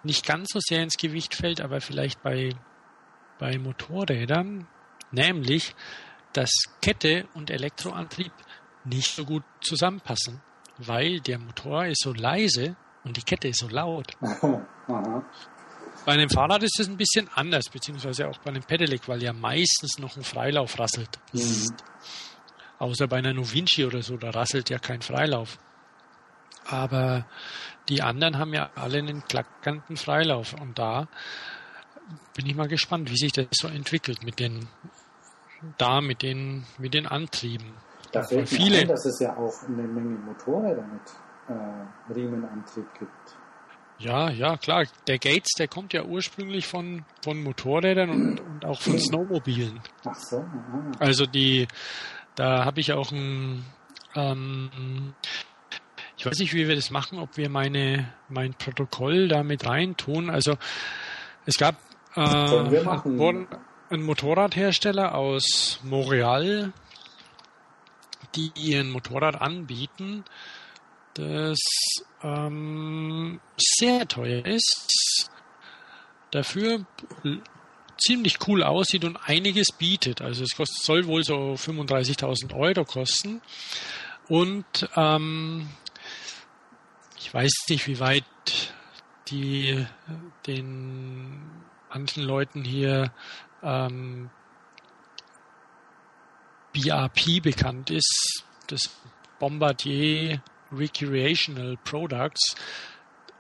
nicht ganz so sehr ins Gewicht fällt, aber vielleicht bei, bei Motorrädern nämlich dass Kette und Elektroantrieb nicht so gut zusammenpassen, weil der Motor ist so leise und die Kette ist so laut. bei einem Fahrrad ist es ein bisschen anders, beziehungsweise auch bei einem Pedelec, weil ja meistens noch ein Freilauf rasselt. Mhm. Außer bei einer Novinci oder so, da rasselt ja kein Freilauf. Aber die anderen haben ja alle einen klackernden Freilauf und da bin ich mal gespannt, wie sich das so entwickelt mit den da mit den, mit den Antrieben. Da fällt mir viele, ein, dass es ja auch eine Menge Motorräder mit äh, Riemenantrieb gibt. Ja, ja, klar. Der Gates, der kommt ja ursprünglich von, von Motorrädern und, und auch von Snowmobilen. Ach so. Aha. Also die, da habe ich auch ein, ähm, ich weiß nicht, wie wir das machen, ob wir meine, mein Protokoll da mit reintun. Also es gab äh, einen Motorradhersteller aus Montreal, die ihren Motorrad anbieten, das ähm, sehr teuer ist, dafür ziemlich cool aussieht und einiges bietet. Also es kostet, soll wohl so 35.000 Euro kosten. Und ähm, ich weiß nicht, wie weit die den manchen Leuten hier ähm, BRP bekannt ist, das Bombardier Recreational Products,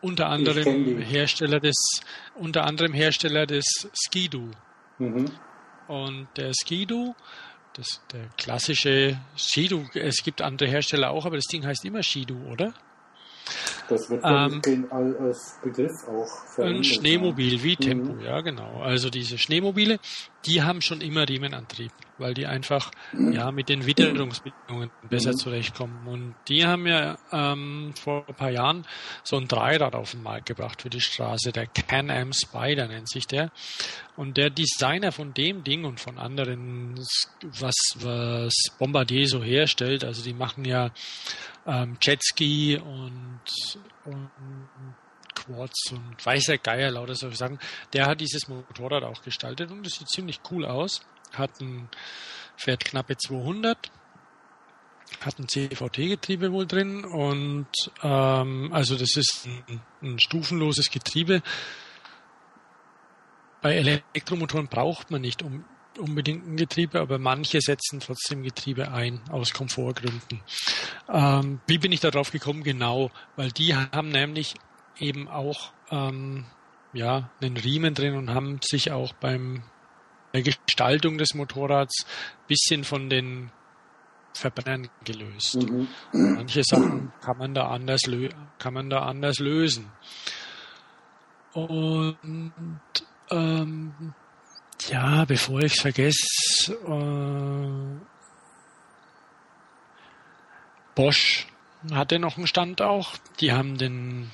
unter anderem Hersteller des, unter anderem Hersteller des Skido. Mhm. Und der Skido, das, der klassische Skido, es gibt andere Hersteller auch, aber das Ding heißt immer Skido, oder? Das wird ähm, als Begriff auch verwendet. Ein Schneemobil wie Tempo, mhm. ja genau. Also diese Schneemobile, die haben schon immer Riemenantrieb, weil die einfach ja mit den Witterungsbedingungen besser mhm. zurechtkommen. Und die haben ja ähm, vor ein paar Jahren so ein Dreirad auf den Markt gebracht für die Straße. Der Can-Am Spider nennt sich der. Und der Designer von dem Ding und von anderen, was, was Bombardier so herstellt, also die machen ja ähm, Jetski und, und Quads und weißer Geier, lauter solche Sachen. Der hat dieses Motorrad auch gestaltet und das sieht ziemlich cool aus. Hat ein, fährt knappe 200 hat ein CVT-Getriebe wohl drin und ähm, also das ist ein, ein, stufenloses Getriebe. Bei Elektromotoren braucht man nicht um, unbedingt ein Getriebe, aber manche setzen trotzdem Getriebe ein aus Komfortgründen. Ähm, wie bin ich darauf gekommen? Genau, weil die haben nämlich eben auch ähm, ja einen Riemen drin und haben sich auch beim der Gestaltung des Motorrads bisschen von den Verbrennern gelöst. Mhm. Manche Sachen kann man da anders kann man da anders lösen. Und ähm, ja, bevor ich es vergesse, äh, Bosch hatte noch einen Stand auch. Die haben den,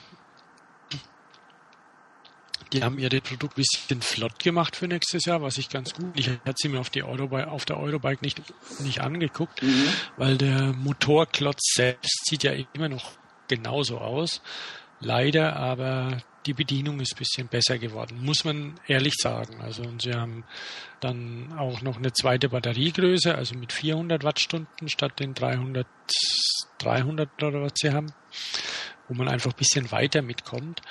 die haben ihre Produkte ein bisschen flott gemacht für nächstes Jahr, was ich ganz gut. Ich hatte sie mir auf, die Eurobike, auf der Eurobike nicht, nicht angeguckt, mhm. weil der Motorklotz selbst sieht ja immer noch genauso aus. Leider aber die Bedienung ist ein bisschen besser geworden, muss man ehrlich sagen. Also und sie haben dann auch noch eine zweite Batteriegröße, also mit 400 Wattstunden statt den 300, 300 oder was sie haben, wo man einfach ein bisschen weiter mitkommt.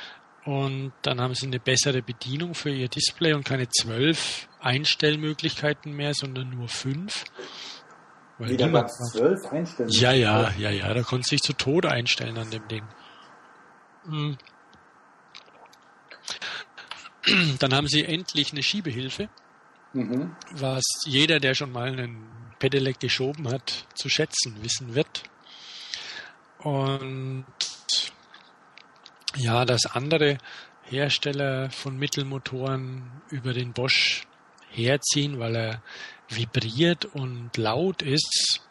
Und dann haben sie eine bessere Bedienung für ihr Display und keine zwölf Einstellmöglichkeiten mehr, sondern nur fünf. Weil Wieder was zwölf Einstellungen? Ja, ja, ja, ja, da konnte sich zu Tode einstellen an dem Ding. Hm. Dann haben sie endlich eine Schiebehilfe, mhm. was jeder, der schon mal einen Pedelec geschoben hat, zu schätzen wissen wird. Und ja, dass andere Hersteller von Mittelmotoren über den Bosch herziehen, weil er vibriert und laut ist,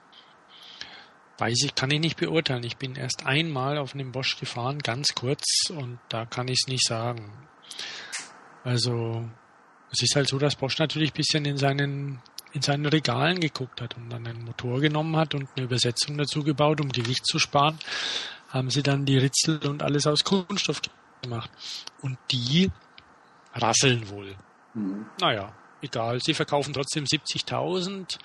weiß ich, kann ich nicht beurteilen. Ich bin erst einmal auf einem Bosch gefahren, ganz kurz, und da kann ich es nicht sagen. Also es ist halt so, dass Bosch natürlich ein bisschen in seinen in seinen Regalen geguckt hat und dann einen Motor genommen hat und eine Übersetzung dazu gebaut, um Gewicht zu sparen, haben sie dann die Ritzel und alles aus Kunststoff gemacht. Und die rasseln wohl. Mhm. Naja, egal. Sie verkaufen trotzdem 70.000,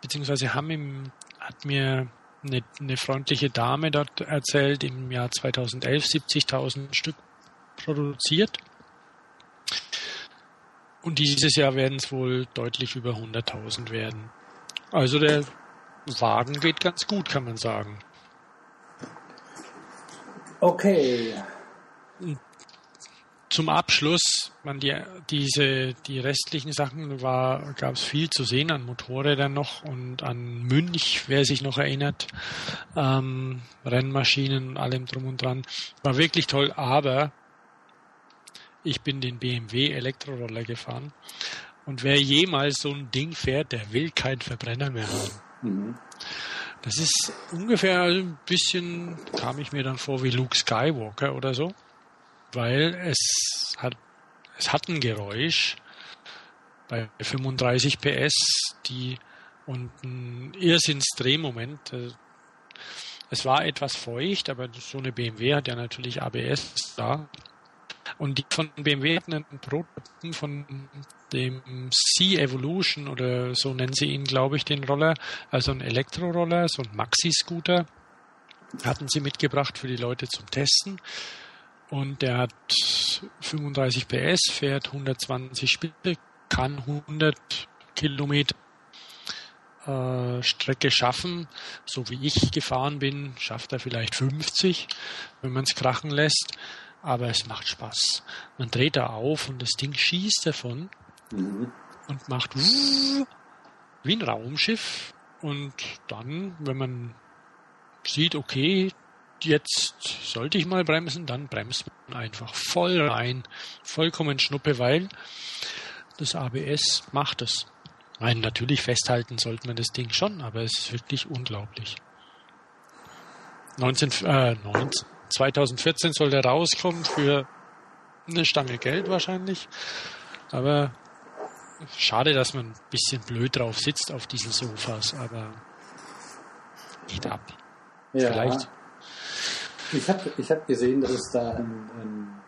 beziehungsweise haben im, hat mir eine, eine freundliche Dame dort erzählt, im Jahr 2011 70.000 Stück produziert. Und dieses Jahr werden es wohl deutlich über 100.000 werden. Also der Wagen geht ganz gut, kann man sagen. Okay. zum Abschluss, man die, diese, die restlichen Sachen war, gab es viel zu sehen an Motorrädern noch und an Münch, wer sich noch erinnert, ähm, Rennmaschinen und allem drum und dran. War wirklich toll, aber ich bin den BMW Elektroroller gefahren und wer jemals so ein Ding fährt, der will keinen Verbrenner mehr haben. Mhm. Das ist ungefähr ein bisschen, kam ich mir dann vor wie Luke Skywalker oder so, weil es hat, es hat ein Geräusch bei 35 PS, die und ein Irrsinnsdrehmoment. Es war etwas feucht, aber so eine BMW hat ja natürlich ABS da. Und die von BMW hatten einen Prototypen von dem C-Evolution oder so nennen sie ihn, glaube ich, den Roller, also ein Elektroroller, so ein Maxi-Scooter, hatten sie mitgebracht für die Leute zum Testen. Und der hat 35 PS, fährt 120 Spitze, kann 100 Kilometer äh, Strecke schaffen. So wie ich gefahren bin, schafft er vielleicht 50, wenn man es krachen lässt. Aber es macht Spaß. Man dreht da auf und das Ding schießt davon mhm. und macht wie ein Raumschiff. Und dann, wenn man sieht, okay, jetzt sollte ich mal bremsen, dann bremst man einfach voll rein, vollkommen schnuppe, weil das ABS macht es. Nein, natürlich festhalten sollte man das Ding schon, aber es ist wirklich unglaublich. 19, äh, 19, 2014 soll der rauskommen für eine Stange Geld wahrscheinlich. Aber schade, dass man ein bisschen blöd drauf sitzt auf diesen Sofas, aber nicht ab. Ja. Vielleicht. Ich habe ich hab gesehen, dass es da ein, ein,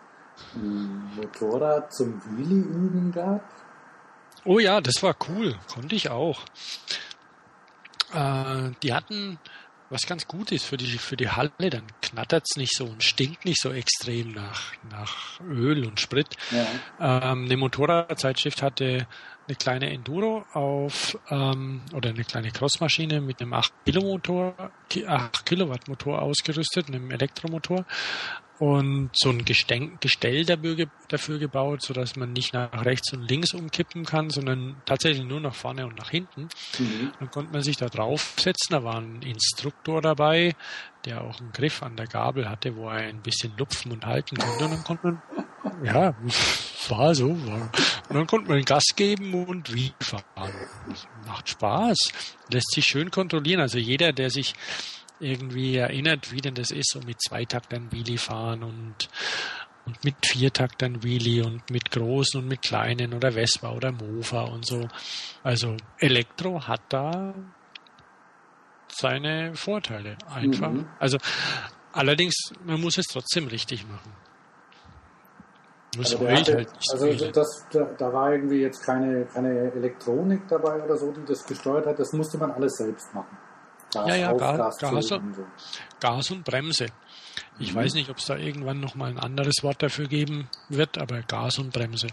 ein Motorrad zum Wheelie-Üben gab. Oh ja, das war cool. Konnte ich auch. Äh, die hatten was ganz gut ist für die, für die Halle, dann knattert es nicht so und stinkt nicht so extrem nach, nach Öl und Sprit. Ja. Ähm, eine Motorradzeitschrift hatte eine kleine Enduro auf ähm, oder eine kleine Crossmaschine mit einem 8 Kilomotor, 8 Kilowatt Motor ausgerüstet, einem Elektromotor und so ein Gestell dafür, dafür gebaut, so dass man nicht nach rechts und links umkippen kann, sondern tatsächlich nur nach vorne und nach hinten. Mhm. Dann konnte man sich da draufsetzen. Da war ein Instruktor dabei, der auch einen Griff an der Gabel hatte, wo er ein bisschen lupfen und halten konnte. Und dann konnte man, ja, war so. War. Und dann konnte man Gas geben und wie fahren. Macht Spaß. Lässt sich schön kontrollieren. Also jeder, der sich irgendwie erinnert, wie denn das ist, so mit Zweitaktern Wheelie fahren und, und mit Viertaktern Wheelie und mit großen und mit kleinen oder Vespa oder Mofa und so. Also Elektro hat da seine Vorteile einfach. Mhm. Also allerdings, man muss es trotzdem richtig machen. Also, hatte, halt also das, da, da, war irgendwie jetzt keine, keine Elektronik dabei oder so, die das gesteuert hat. Das musste man alles selbst machen. Gas ja, ja, Gas, Gas, Gas, und, so. Gas und Bremse. Ich mhm. weiß nicht, ob es da irgendwann nochmal ein anderes Wort dafür geben wird, aber Gas und Bremse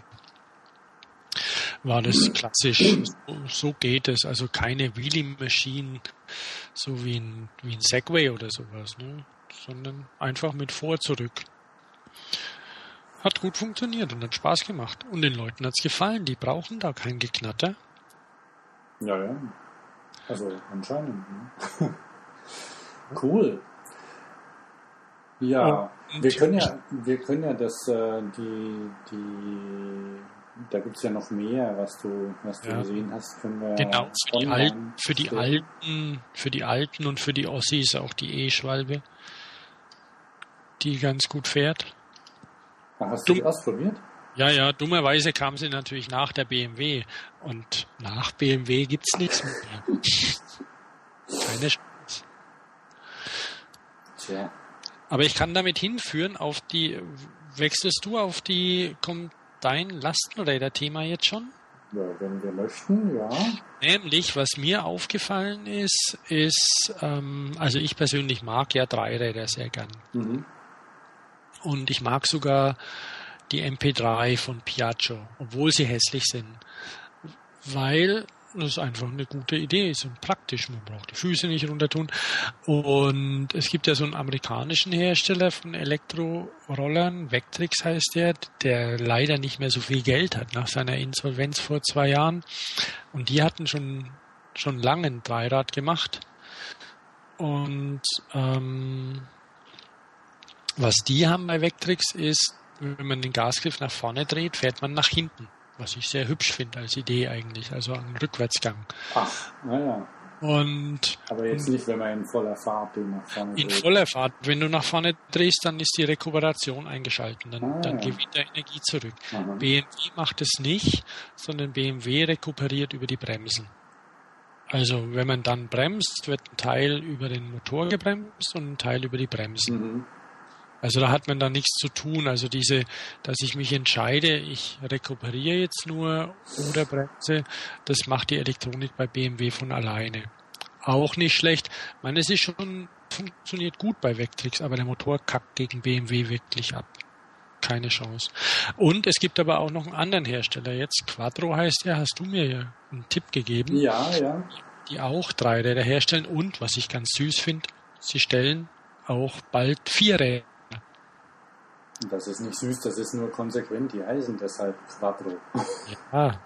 war das klassisch. So, so geht es. Also keine Wheelie-Maschinen, so wie ein, wie ein Segway oder sowas, ne? sondern einfach mit vor, zurück. Hat gut funktioniert und hat Spaß gemacht. Und den Leuten hat es gefallen. Die brauchen da kein Geknatter. Ja, ja. Also anscheinend. Ne? cool. Ja, wir können ja, wir können ja das, äh, die, die, da gibt es ja noch mehr, was du, was du ja. gesehen hast, können wir Genau, für die, Alten, für die Alten, für die Alten und für die Ossis auch die E-Schwalbe, die ganz gut fährt. Hast du, du die ausprobiert? Ja, ja, dummerweise kam sie natürlich nach der BMW und nach BMW gibt's nichts mehr. Keine Chance. Tja. Aber ich kann damit hinführen auf die, wechselst du auf die, kommt dein Lastenräder-Thema jetzt schon? Ja, wenn wir möchten, ja. Nämlich, was mir aufgefallen ist, ist, ähm, also ich persönlich mag ja Dreiräder sehr gern. Mhm. Und ich mag sogar die MP3 von Piaggio, obwohl sie hässlich sind. Weil das einfach eine gute Idee, ist und praktisch. Man braucht die Füße nicht runter tun. Und es gibt ja so einen amerikanischen Hersteller von Elektrorollern, Vectrix heißt der, der leider nicht mehr so viel Geld hat nach seiner Insolvenz vor zwei Jahren. Und die hatten schon, schon lange ein Dreirad gemacht. Und ähm, was die haben bei Vectrix ist, wenn man den Gasgriff nach vorne dreht, fährt man nach hinten was ich sehr hübsch finde als Idee eigentlich, also ein Rückwärtsgang. Ach, naja. Und, Aber jetzt nicht, wenn man in voller Fahrt nach vorne In dreht. voller Fahrt. Wenn du nach vorne drehst, dann ist die Rekuperation eingeschaltet. Dann, ah, dann ja. gewinnt er Energie zurück. Aha. BMW macht es nicht, sondern BMW rekuperiert über die Bremsen. Also wenn man dann bremst, wird ein Teil über den Motor gebremst und ein Teil über die Bremsen. Mhm. Also da hat man da nichts zu tun. Also diese, dass ich mich entscheide, ich rekuperiere jetzt nur oder bremse, das macht die Elektronik bei BMW von alleine. Auch nicht schlecht. Ich meine, es ist schon, funktioniert gut bei Vectrix, aber der Motor kackt gegen BMW wirklich ab. Keine Chance. Und es gibt aber auch noch einen anderen Hersteller jetzt. Quattro heißt er, hast du mir ja einen Tipp gegeben. Ja, ja. Die auch drei Räder herstellen und, was ich ganz süß finde, sie stellen auch bald vier Räder das ist nicht süß, das ist nur konsequent. Die heißen deshalb Quattro. Ja,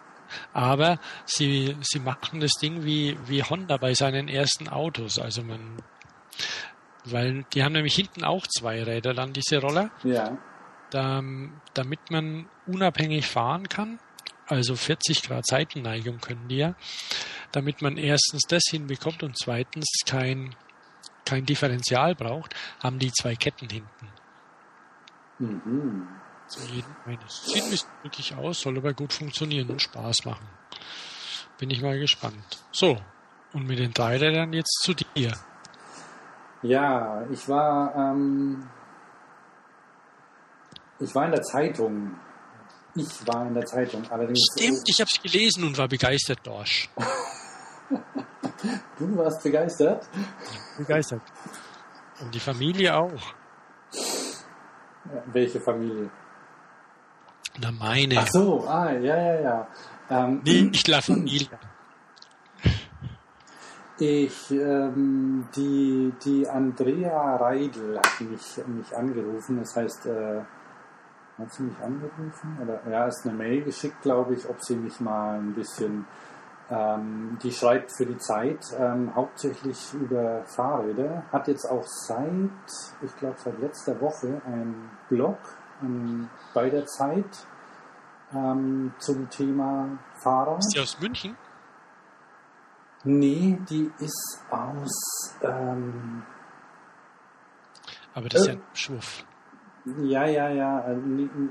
aber sie, sie machen das Ding wie, wie Honda bei seinen ersten Autos. Also man, weil die haben nämlich hinten auch zwei Räder dann, diese Roller. Ja. Da, damit man unabhängig fahren kann. Also 40 Grad Seitenneigung können die ja. Damit man erstens das hinbekommt und zweitens kein, kein Differential braucht, haben die zwei Ketten hinten. Mhm. Zu jedem eines. Sieht nicht wirklich aus, soll aber gut funktionieren und Spaß machen. Bin ich mal gespannt. So, und mit den Dreirädern jetzt zu dir. Ja, ich war, ähm, ich war in der Zeitung. Ich war in der Zeitung, allerdings. Stimmt, ich habe es gelesen und war begeistert, Dorsch. du warst begeistert? begeistert. Und die Familie auch. Welche Familie? Na, meine. Ach so, ah, ja, ja, ja. Ähm, nicht La Familie. Ich, ähm, die, die Andrea Reidel hat mich, mich angerufen. Das heißt, äh, hat sie mich angerufen? Oder, ja, ist eine Mail geschickt, glaube ich, ob sie mich mal ein bisschen ähm, die schreibt für die Zeit ähm, hauptsächlich über Fahrräder, hat jetzt auch seit, ich glaube seit letzter Woche einen Blog ähm, bei der Zeit zum Thema Fahrrad. Ist die aus München? Nee, die ist aus. Ähm, Aber das ist ja ein Schwuff. Ja, ja, ja. Äh,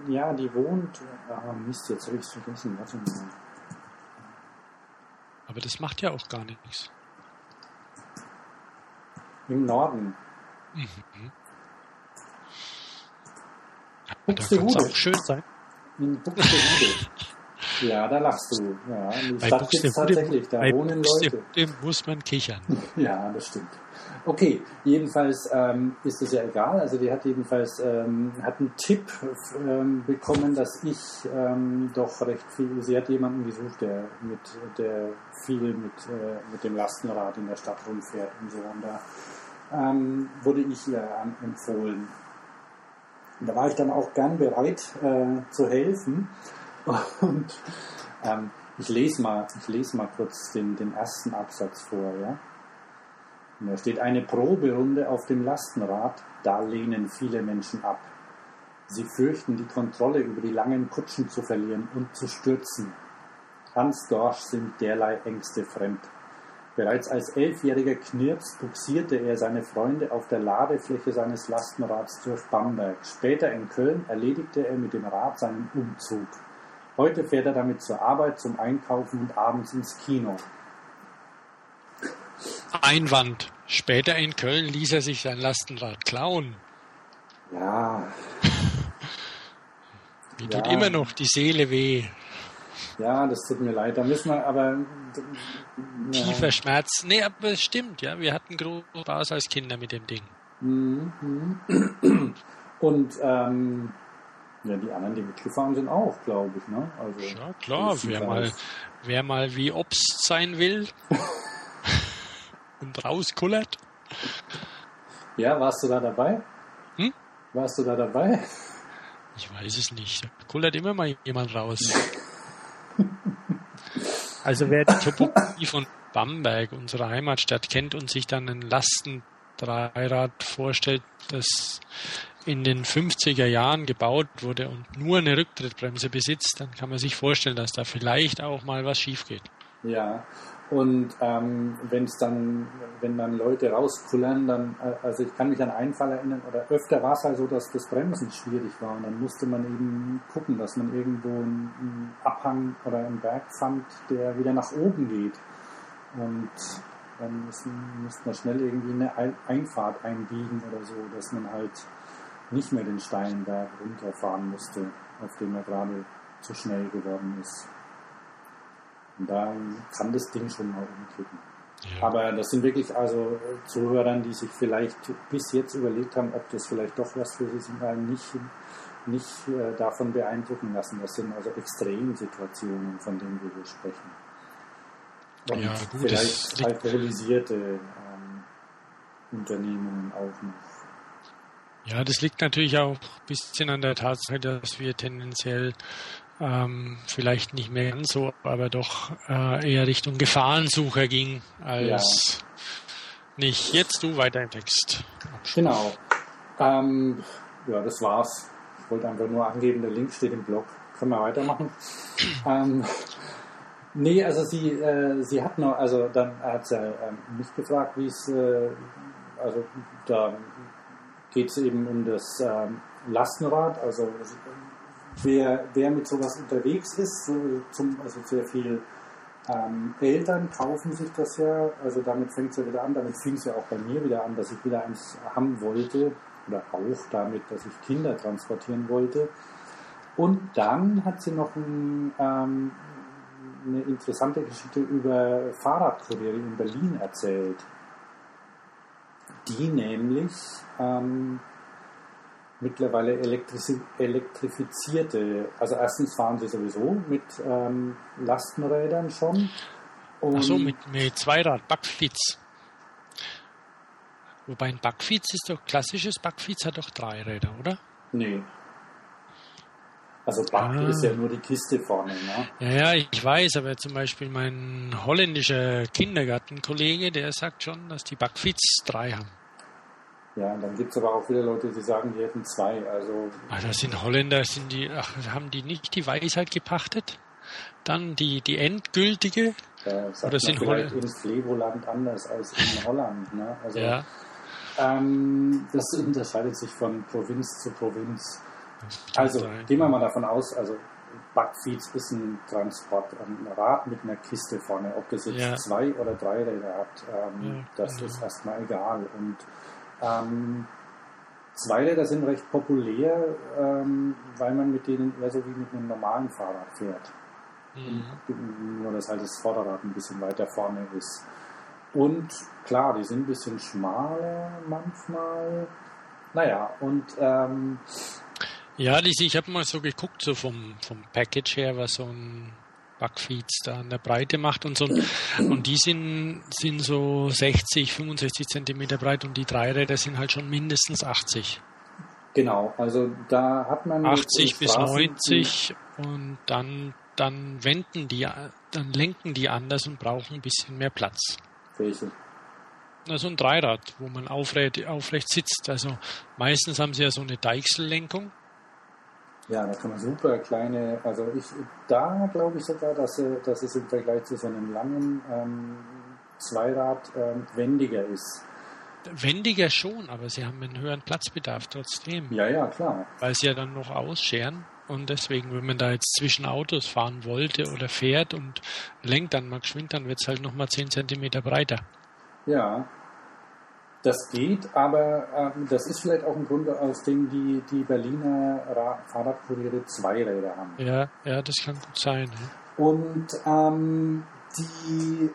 ja, die wohnt. Ah, Mist, jetzt habe ich es vergessen. Warte mal. Aber das macht ja auch gar nichts. Im Norden. Mhm. Buxtehude. auch schön sein. In Buxtehude. ja, da lachst du. Ja, die bei Stadt tatsächlich. Da wohnen Leute. muss man kichern. ja, das stimmt. Okay, jedenfalls ähm, ist es ja egal. Also die hat jedenfalls ähm, hat einen Tipp ähm, bekommen, dass ich ähm, doch recht viel. Sie hat jemanden gesucht, der mit der viel mit äh, mit dem Lastenrad in der Stadt rumfährt und so. Und da ähm, wurde ich ihr empfohlen. Und da war ich dann auch gern bereit äh, zu helfen. Und ähm, ich lese mal, ich lese mal kurz den, den ersten Absatz vor, ja. Da steht eine Proberunde auf dem Lastenrad, da lehnen viele Menschen ab. Sie fürchten, die Kontrolle über die langen Kutschen zu verlieren und zu stürzen. Hans Dorsch sind derlei Ängste fremd. Bereits als elfjähriger Knirps buxierte er seine Freunde auf der Ladefläche seines Lastenrads durch Bamberg. Später in Köln erledigte er mit dem Rad seinen Umzug. Heute fährt er damit zur Arbeit, zum Einkaufen und abends ins Kino. Einwand. Später in Köln ließ er sich sein Lastenrad klauen. Ja. Mir ja. tut immer noch die Seele weh. Ja, das tut mir leid. Da müssen wir aber. Ja. Tiefer Schmerz. Nee, aber es stimmt, ja. Wir hatten groß Spaß als Kinder mit dem Ding. Mhm. Und ähm, ja, die anderen, die mitgefahren sind auch, glaube ich. Ne? Also, ja, klar. Wer mal, wer mal wie Obst sein will und rauskullert. Ja, warst du da dabei? Hm? Warst du da dabei? Ich weiß es nicht. Da kullert immer mal jemand raus. also wer die Topografie von Bamberg, unserer Heimatstadt, kennt und sich dann ein Lastendreirad vorstellt, das in den 50er Jahren gebaut wurde und nur eine Rücktrittbremse besitzt, dann kann man sich vorstellen, dass da vielleicht auch mal was schief geht. Ja, und ähm, wenn es dann, wenn dann Leute rauskullern, dann, äh, also ich kann mich an einen Fall erinnern, oder öfter war es halt so, dass das Bremsen schwierig war und dann musste man eben gucken, dass man irgendwo einen, einen Abhang oder einen Berg fand, der wieder nach oben geht. Und dann müssen, müsste man schnell irgendwie eine Einfahrt einbiegen oder so, dass man halt nicht mehr den steilen Berg runterfahren musste, auf dem er gerade zu schnell geworden ist. Und da kann das Ding schon mal umkippen. Ja. Aber das sind wirklich also Zuhörern, die sich vielleicht bis jetzt überlegt haben, ob das vielleicht doch was für sie sind, nicht, nicht äh, davon beeindrucken lassen. Das sind also Extremsituationen, von denen wir hier sprechen. Und ja, gut, vielleicht alkoholisierte ähm, Unternehmungen auch noch. Ja, das liegt natürlich auch ein bisschen an der Tatsache, dass wir tendenziell ähm, vielleicht nicht mehr ganz so, aber doch äh, eher Richtung Gefahrensucher ging, als ja. nicht jetzt du weiter im Text. Genau. Ähm, ja, das war's. Ich wollte einfach nur angeben, der Link steht im Blog. Können wir weitermachen? ähm, nee, also sie, äh, sie hat noch, also dann hat sie äh, mich gefragt, wie es, äh, also da geht es eben um das ähm, Lastenrad, also wer, wer mit sowas unterwegs ist, so zum, also sehr viel ähm, Eltern kaufen sich das ja, also damit fängt es ja wieder an, damit fing es ja auch bei mir wieder an, dass ich wieder eins haben wollte, oder auch damit, dass ich Kinder transportieren wollte. Und dann hat sie noch ein, ähm, eine interessante Geschichte über Fahrradkuriere in Berlin erzählt die nämlich ähm, mittlerweile elektrifizierte, also erstens fahren sie sowieso mit ähm, Lastenrädern schon. Und Ach so, mit, mit Zweirad, Backfeeds. Wobei ein Backfeeds ist doch, klassisches Backfeeds hat doch drei Räder, oder? Nee, also Back ah. ist ja nur die Kiste vorne. Ne? Ja, ja, ich weiß, aber zum Beispiel mein holländischer Kindergartenkollege, der sagt schon, dass die Backfits drei haben. Ja, und dann gibt es aber auch wieder Leute, die sagen, die hätten zwei. Also das sind Holländer, sind die, ach, haben die nicht die Weisheit gepachtet? Dann die, die endgültige? Ja, das Oder sind vielleicht Holl in Flevoland anders als in Holland. Ne? Also, ja. Ähm, das unterscheidet sich von Provinz zu Provinz. Also gehen wir mal davon aus, also Backfeeds ist ein Transport, ein Rad mit einer Kiste vorne. Ob das jetzt ja. zwei oder drei Räder hat, ähm, ja, das genau. ist erstmal egal. Und ähm, Zweiräder sind recht populär, ähm, weil man mit denen eher so wie mit einem normalen Fahrrad fährt. Mhm. Nur dass halt das Vorderrad ein bisschen weiter vorne ist. Und klar, die sind ein bisschen schmaler manchmal. Naja, und ähm, ja, Lisi, ich habe mal so geguckt, so vom, vom Package her, was so ein Backfeeds da an der Breite macht und so. Und die sind, sind so 60, 65 Zentimeter breit und die Dreiräder sind halt schon mindestens 80. Genau, also da hat man 80 bis 90 und dann, dann wenden die, dann lenken die anders und brauchen ein bisschen mehr Platz. Welche? Also ein Dreirad, wo man aufrecht, aufrecht sitzt. Also meistens haben sie ja so eine Deichsellenkung ja, da kann man super kleine, also ich, da glaube ich sogar, dass, dass es im Vergleich zu so einem langen ähm, Zweirad ähm, wendiger ist. Wendiger schon, aber sie haben einen höheren Platzbedarf trotzdem. Ja, ja, klar. Weil sie ja dann noch ausscheren. Und deswegen, wenn man da jetzt zwischen Autos fahren wollte oder fährt und lenkt dann mal geschwind, dann wird es halt nochmal 10 cm breiter. Ja, das geht, aber ähm, das ist vielleicht auch ein Grund, aus dem die, die Berliner Ra Fahrradkuriere zwei Räder haben. Ja, ja, das kann gut sein. Ja. Und ähm, die,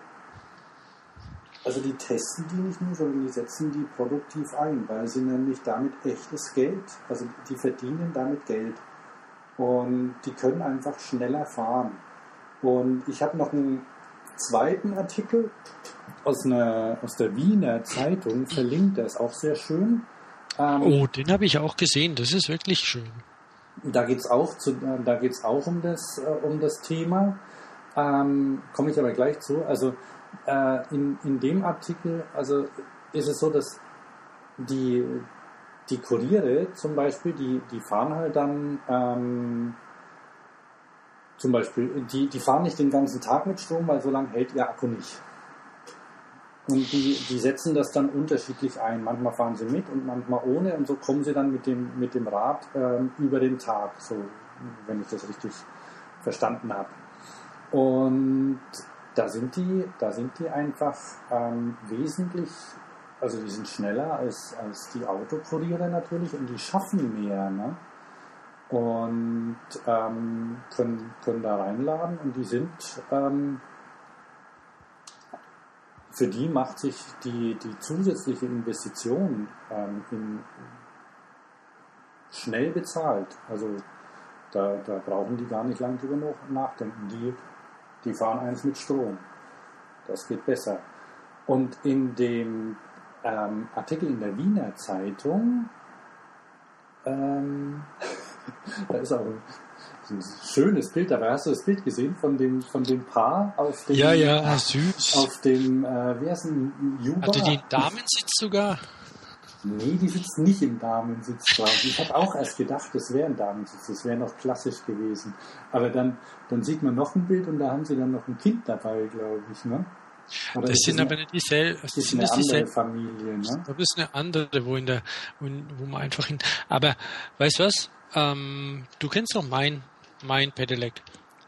also die testen die nicht nur, sondern die setzen die produktiv ein, weil sie nämlich damit echtes Geld, also die verdienen damit Geld. Und die können einfach schneller fahren. Und ich habe noch einen zweiten Artikel aus, einer, aus der Wiener Zeitung verlinkt, der ist auch sehr schön. Ähm, oh, den habe ich auch gesehen, das ist wirklich schön. Da geht es auch, zu, da geht's auch um, das, äh, um das Thema. Ähm, Komme ich aber gleich zu. Also äh, in, in dem Artikel also ist es so, dass die, die Kuriere zum Beispiel, die, die fahren halt dann ähm, zum Beispiel, die, die fahren nicht den ganzen Tag mit Strom, weil so lange hält ihr Akku nicht. Und die, die setzen das dann unterschiedlich ein. Manchmal fahren sie mit und manchmal ohne und so kommen sie dann mit dem, mit dem Rad ähm, über den Tag, so wenn ich das richtig verstanden habe. Und da sind die, da sind die einfach ähm, wesentlich, also die sind schneller als, als die Autokuriere natürlich und die schaffen mehr. Ne? Und ähm, können, können da reinladen und die sind ähm, für die macht sich die, die zusätzliche Investition ähm, in, schnell bezahlt. Also da, da brauchen die gar nicht lange drüber nachdenken. Die, die fahren eins mit Strom. Das geht besser. Und in dem ähm, Artikel in der Wiener Zeitung, ähm, da ist auch ein schönes Bild, aber hast du das Bild gesehen von dem, von dem Paar auf dem, ja, ja, süß. Auf dem, äh, wie heißt denn, Juba? Hatte die Damensitz sogar? Nee, die sitzt nicht im Damensitz drauf. Ich habe auch erst gedacht, das wäre ein Damensitz, das wäre noch klassisch gewesen. Aber dann, dann sieht man noch ein Bild und da haben sie dann noch ein Kind dabei, glaube ich, ne? Oder das sind aber nicht dieselben. Das ist eine andere Familie, ne? Das ist eine andere, wo in der, wo, wo man einfach hin. Aber weißt du was? Ähm, du kennst doch mein mein Pedelec.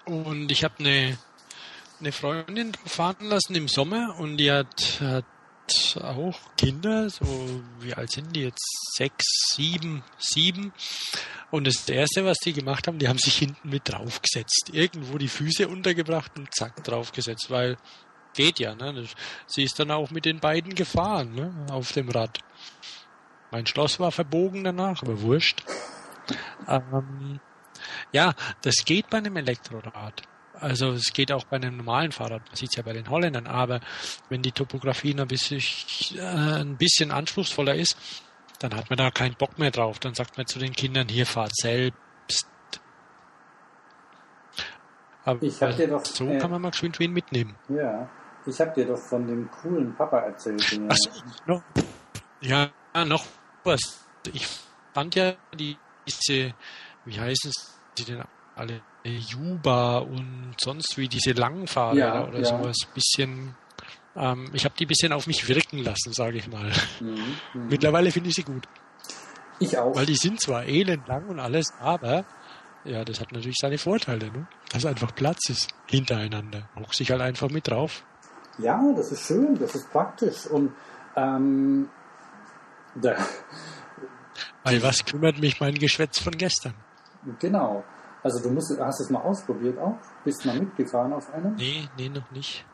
Und ich habe eine, eine Freundin fahren lassen im Sommer und die hat, hat auch Kinder, so wie alt sind die jetzt? Sechs, sieben, sieben. Und das erste, was die gemacht haben, die haben sich hinten mit draufgesetzt. Irgendwo die Füße untergebracht und zack, draufgesetzt, weil geht ja, ne? Sie ist dann auch mit den beiden gefahren, ne? Auf dem Rad. Mein Schloss war verbogen danach, aber wurscht. Ähm, ja, das geht bei einem Elektrorad. Also es geht auch bei einem normalen Fahrrad, man sieht es ja bei den Holländern, aber wenn die Topografie ein bisschen, äh, ein bisschen anspruchsvoller ist, dann hat man da keinen Bock mehr drauf. Dann sagt man zu den Kindern, hier fahrt selbst. Aber ich hab dir doch, so äh, kann man mal geschwind wen mitnehmen. Ja, ich habe dir doch von dem coolen Papa erzählt. Ach so, noch, ja, noch was. Ich fand ja die, diese wie heißen sie denn alle? Juba und sonst wie diese langen Fahrräder ja, oder ja. sowas. Bisschen, ähm, ich habe die ein bisschen auf mich wirken lassen, sage ich mal. Mhm, mhm, Mittlerweile finde ich sie gut. Ich auch. Weil die sind zwar elendlang und alles, aber ja, das hat natürlich seine Vorteile, ne? dass einfach Platz ist hintereinander. Hoch sich halt einfach mit drauf. Ja, das ist schön, das ist praktisch und ähm, da, Weil was kümmert mich mein Geschwätz von gestern? Genau. Also du musst, hast es mal ausprobiert auch? Bist du mal mitgefahren auf einem? Nee, nee, noch nicht.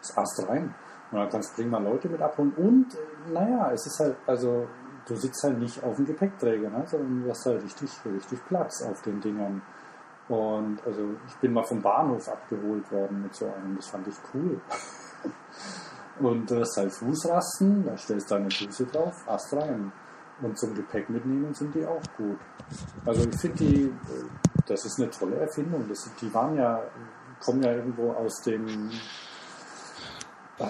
Das Ast rein. Und dann kannst du prima Leute mit abholen. Und, naja, es ist halt, also du sitzt halt nicht auf dem Gepäckträger, ne? sondern du hast halt richtig, richtig Platz auf den Dingern. Und also ich bin mal vom Bahnhof abgeholt worden mit so einem, das fand ich cool. Und du hast halt Fußrasten, da stellst du deine Füße drauf, Ast rein. Und zum Gepäck mitnehmen sind die auch gut. Also ich finde die, äh, das ist eine tolle Erfindung. Das, die waren ja, kommen ja irgendwo aus dem, äh,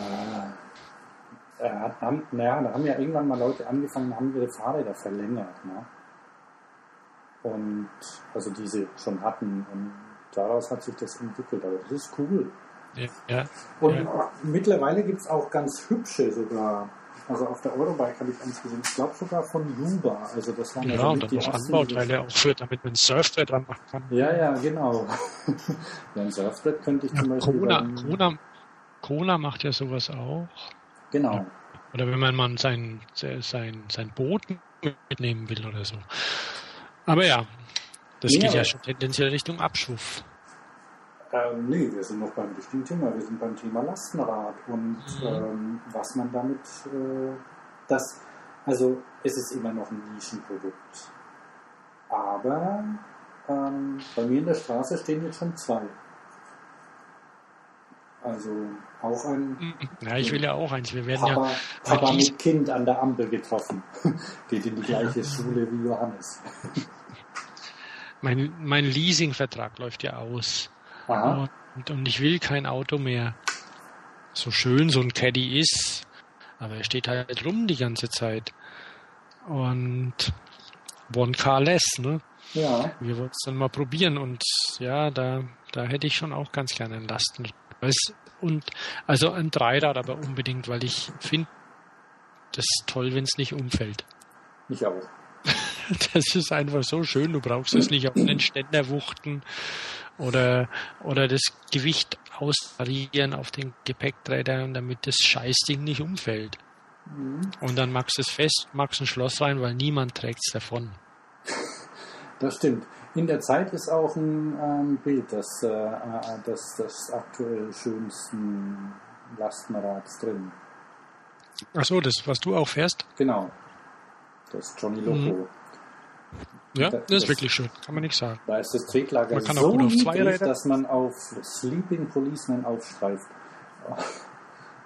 äh, haben, naja, da haben ja irgendwann mal Leute angefangen, haben ihre Fahrräder verlängert. Ne? Und also diese schon hatten. Und daraus hat sich das entwickelt. Aber das ist cool. Ja, ja, und ja. mittlerweile gibt es auch ganz hübsche sogar also auf der Eurobike habe ich eins gesehen. Ich glaube sogar von Juba. Also das waren ja, also und dann noch Anbauteile auch für, damit man ein Surfbrett dran machen kann. Ja, ja, genau. ja, ein Surfbrett könnte ich ja, zum Beispiel. Kona, Kona, Kona macht ja sowas auch. Genau. Oder wenn man mal sein, sein, sein Boot mitnehmen will oder so. Aber ja, das nee, geht ja schon tendenziell Richtung Abschwuff. Ähm, nee, wir sind noch beim richtigen Thema. Wir sind beim Thema Lastenrad und mhm. ähm, was man damit, äh, das, also es ist immer noch ein Nischenprodukt. Aber ähm, bei mir in der Straße stehen jetzt schon zwei. Also auch ein. Ja, ich will ja auch eins. Wir werden Papa, ja. Papa mit Kind an der Ampel getroffen. Geht in die gleiche Schule wie Johannes. Mein, mein Leasingvertrag läuft ja aus. Aha. Und, und ich will kein Auto mehr. So schön so ein Caddy ist, aber er steht halt rum die ganze Zeit. Und one car less, ne? Ja. Wir wollen es dann mal probieren und ja, da, da hätte ich schon auch ganz gerne einen Lasten. Und also ein Dreirad aber unbedingt, weil ich finde das toll, wenn es nicht umfällt. Ich auch. Das ist einfach so schön. Du brauchst es nicht auf den Ständer wuchten oder, oder das Gewicht austarieren auf den Gepäckträgern, damit das Scheißding nicht umfällt. Und dann machst du es fest, machst ein Schloss rein, weil niemand trägt es davon. Das stimmt. In der Zeit ist auch ein ähm, Bild des, äh, äh, des, des aktuell schönsten Lastenrads drin. Ach so, das, was du auch fährst? Genau. Das Johnny Loco. Ja, Das- das ist wirklich schön, kann man nicht sagen. Da ist das Tretlager Man kann auch so gut auf niedrig, Zweiräder. dass man auf Sleeping Policeman aufstreift.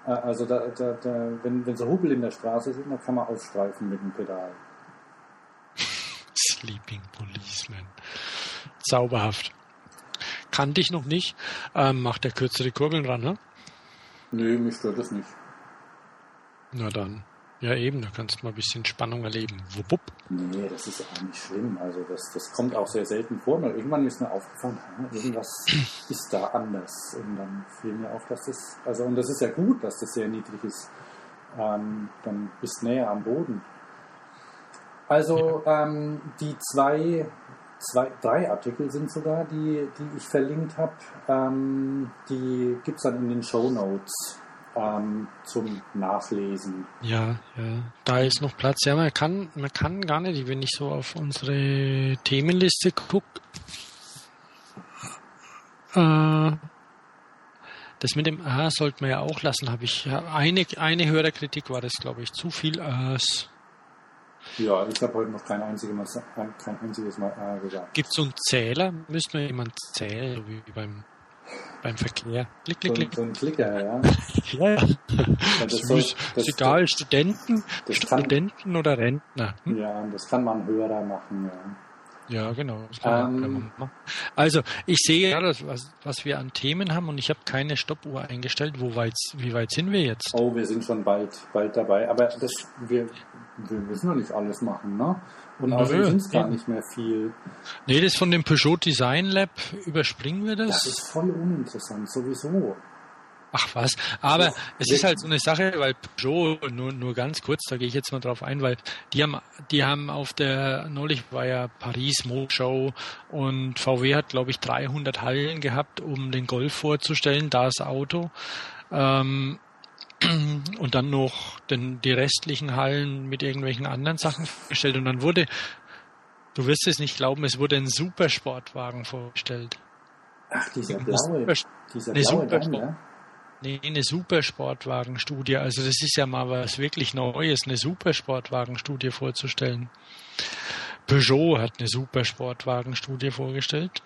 Äh, Also da, da, da, wenn, wenn so Hubel in der Straße sind, dann kann man aufstreifen mit dem Pedal. Sleeping Policeman. Zauberhaft. Kannte ich noch nicht. Ähm, macht der kürzere Kurbeln dran, ne? Nö, mich stört das nicht. Na dann. Ja, eben, da kannst du mal ein bisschen Spannung erleben. Wupp. Nee, das ist auch nicht schlimm. Also das, das kommt auch sehr selten vor. Mal irgendwann ist mir aufgefallen, irgendwas ist da anders. Und dann fiel mir auf, dass das, also und das ist ja gut, dass das sehr niedrig ist. Ähm, dann bist du näher am Boden. Also ähm, die zwei, zwei, drei Artikel sind sogar, die, die ich verlinkt habe. Ähm, die gibt's dann in den Show Notes ähm, zum Nachlesen. Ja, ja. Da ist noch Platz. Ja, man kann, man kann gar nicht, wenn ich so auf unsere Themenliste gucke. Äh, das mit dem A sollte man ja auch lassen, habe ich. Ja, eine, eine Hörerkritik war das, glaube ich, zu viel A's. Ja, ich habe heute noch kein einziges Mal, kein einziges Mal äh, gesagt. Gibt es so einen Zähler? Müsste mir jemand zählen, so wie beim, beim Verkehr. Klick, So, klick, klick. so ein Klicker, ja. Ja, ja. das ist, soll- ist das- egal, Studenten, das kann- Studenten oder Rentner. Hm? Ja, das kann man Hörer machen, ja. Ja, genau. kann Ähm, kann also, ich sehe ja, das, was, was wir an Themen haben und ich habe keine Stoppuhr eingestellt. Wo weit, wie weit sind wir jetzt? Oh, wir sind schon bald, bald dabei. Aber das, wir, wir müssen doch nicht alles machen, ne? Und außerdem sind es gar nicht mehr viel. Nee, das von dem Peugeot Design Lab überspringen wir Das das. ist voll uninteressant, sowieso. Ach was. Aber Doch, es ist halt so eine Sache, weil Peugeot, nur, nur ganz kurz, da gehe ich jetzt mal drauf ein, weil die haben, die haben auf der, neulich war ja Paris Motorshow und VW hat, glaube ich, 300 Hallen gehabt, um den Golf vorzustellen, das Auto. Ähm, und dann noch den, die restlichen Hallen mit irgendwelchen anderen Sachen vorgestellt. Und dann wurde, du wirst es nicht glauben, es wurde ein Supersportwagen vorgestellt. Ach, dieser blaue, Super- dieser blaue Super- Daimler. Nee, eine Supersportwagenstudie. Also das ist ja mal was wirklich Neues, eine Supersportwagenstudie vorzustellen. Peugeot hat eine Supersportwagenstudie vorgestellt.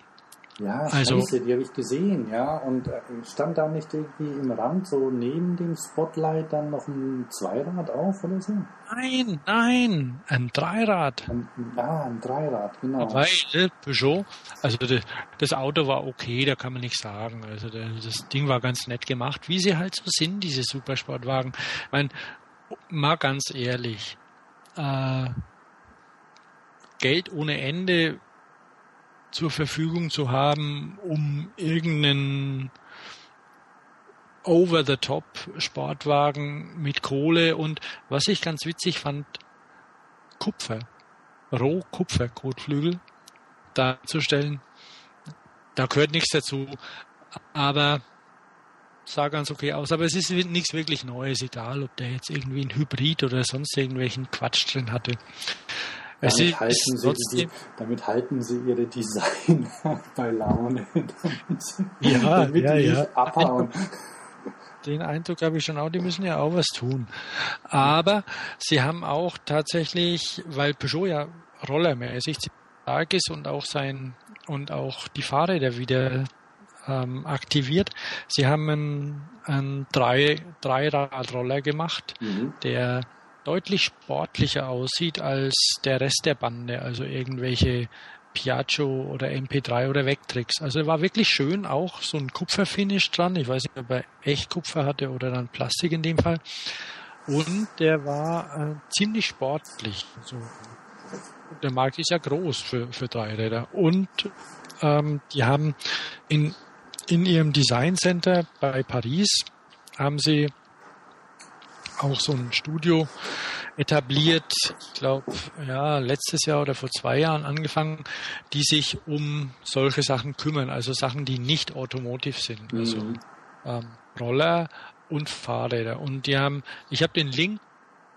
Ja, Also- scheiße, die habe ich gesehen, ja. Und äh, stand da nicht irgendwie im Rand, so neben dem Spotlight, dann noch ein Zweirad auf oder so? Nein, nein, ein Dreirad. Ein, ah, ein Dreirad, genau. Weil Peugeot, also das, das Auto war okay, da kann man nichts sagen. Also das Ding war ganz nett gemacht, wie sie halt so sind, diese Supersportwagen. Ich meine, mal ganz ehrlich, äh, Geld ohne Ende zur Verfügung zu haben, um irgendeinen Over-the-Top-Sportwagen mit Kohle und was ich ganz witzig fand, Kupfer, Rohkupferkotflügel darzustellen. Da gehört nichts dazu, aber sah ganz okay aus. Aber es ist nichts wirklich Neues, egal ob der jetzt irgendwie ein Hybrid oder sonst irgendwelchen Quatsch drin hatte. Damit ist halten, sie die, damit halten sie ihre Design bei Laune. damit sie, Ja, damit ja, die ja. nicht abhauen. den Eindruck habe ich schon auch, die müssen ja auch was tun. Aber sie haben auch tatsächlich, weil Peugeot ja rollermäßig stark ist und auch sein und auch die Fahrräder wieder ähm, aktiviert. Sie haben einen, einen drei, Dreiradroller gemacht, mhm. der deutlich sportlicher aussieht als der Rest der Bande, also irgendwelche Piaggio oder MP3 oder Vectrix. Also war wirklich schön, auch so ein Kupferfinish dran. Ich weiß nicht, ob er echt Kupfer hatte oder dann Plastik in dem Fall. Und der war äh, ziemlich sportlich. Also, der Markt ist ja groß für, für Dreiräder. Und ähm, die haben in, in ihrem Design Center bei Paris haben sie auch so ein Studio etabliert, ich glaube, ja, letztes Jahr oder vor zwei Jahren angefangen, die sich um solche Sachen kümmern, also Sachen, die nicht automotive sind, also mhm. ähm, Roller und Fahrräder. Und die haben, ich habe den Link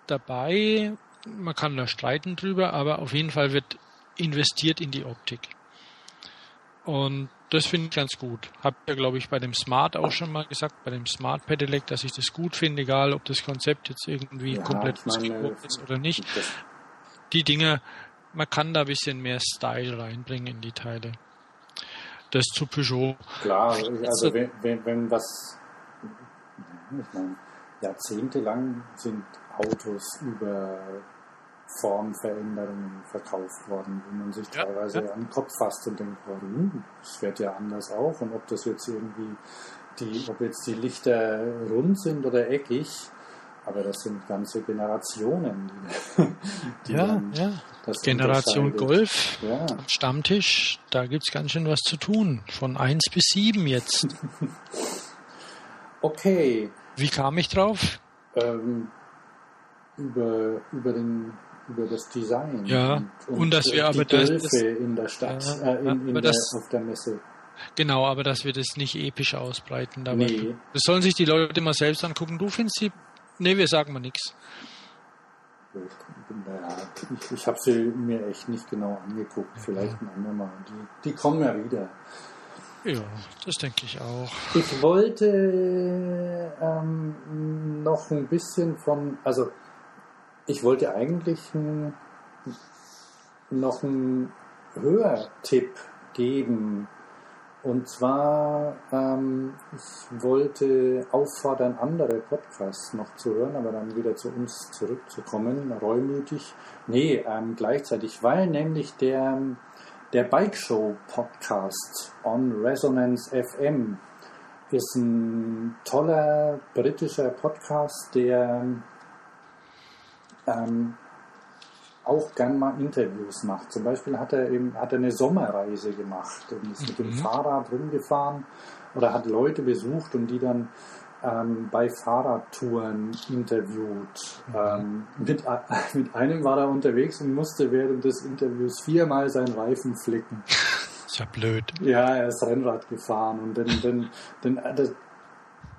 dabei, man kann da streiten drüber, aber auf jeden Fall wird investiert in die Optik. Und das finde ich ganz gut. Hab ja, glaube ich, bei dem Smart auch schon mal gesagt, bei dem Smart Pedelec, dass ich das gut finde, egal ob das Konzept jetzt irgendwie ja, komplett ausgeguckt ist oder nicht. Die Dinge, man kann da ein bisschen mehr Style reinbringen in die Teile. Das zu Peugeot. Klar, also wenn, wenn, wenn was, ich meine, jahrzehntelang sind Autos über Formveränderungen verkauft worden, wo man sich teilweise ja. an den Kopf fasst und denkt, warum? Es wird ja anders auch. Und ob das jetzt irgendwie die, ob jetzt die Lichter rund sind oder eckig, aber das sind ganze Generationen, die, die ja, ja. Generation Golf ja. Stammtisch, da gibt es ganz schön was zu tun. Von 1 bis 7 jetzt. okay. Wie kam ich drauf? Ähm, über, über den über das Design. Ja, und, und, und dass wir aber das, das, in der Stadt, ja, äh, in, in der, das, auf der Messe. Genau, aber dass wir das nicht episch ausbreiten. Dabei. Nee. Das sollen sich die Leute mal selbst angucken. Du findest sie. Nee, wir sagen mal nichts. Naja, ich, ich habe sie mir echt nicht genau angeguckt. Vielleicht ein andermal. Die, die kommen ja wieder. Ja, das denke ich auch. Ich wollte ähm, noch ein bisschen von, also ich wollte eigentlich noch einen Hörtipp geben. Und zwar, ähm, ich wollte auffordern, andere Podcasts noch zu hören, aber dann wieder zu uns zurückzukommen, reumütig. Nee, ähm, gleichzeitig, weil nämlich der, der Bike Show Podcast on Resonance FM ist ein toller britischer Podcast, der ähm, auch gern mal Interviews macht. Zum Beispiel hat er eben hat er eine Sommerreise gemacht und ist mhm. mit dem mhm. Fahrrad rumgefahren oder hat Leute besucht und die dann ähm, bei Fahrradtouren interviewt. Mhm. Ähm, mit, mit einem war er unterwegs und musste während des Interviews viermal seinen Reifen flicken. Ist ja blöd. Ja, er ist Rennrad gefahren und dann, dann, dann, äh,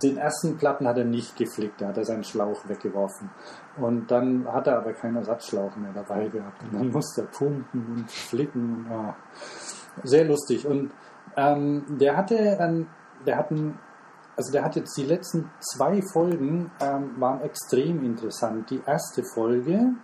den ersten Platten hat er nicht geflickt, da hat er seinen Schlauch weggeworfen. Und dann hat er aber keinen Ersatzschlauch mehr dabei gehabt. Und dann musste er pumpen und flicken. Oh. Sehr lustig. Und ähm, der hatte, ähm, der hatten, also der hat jetzt die letzten zwei Folgen ähm, waren extrem interessant. Die erste Folge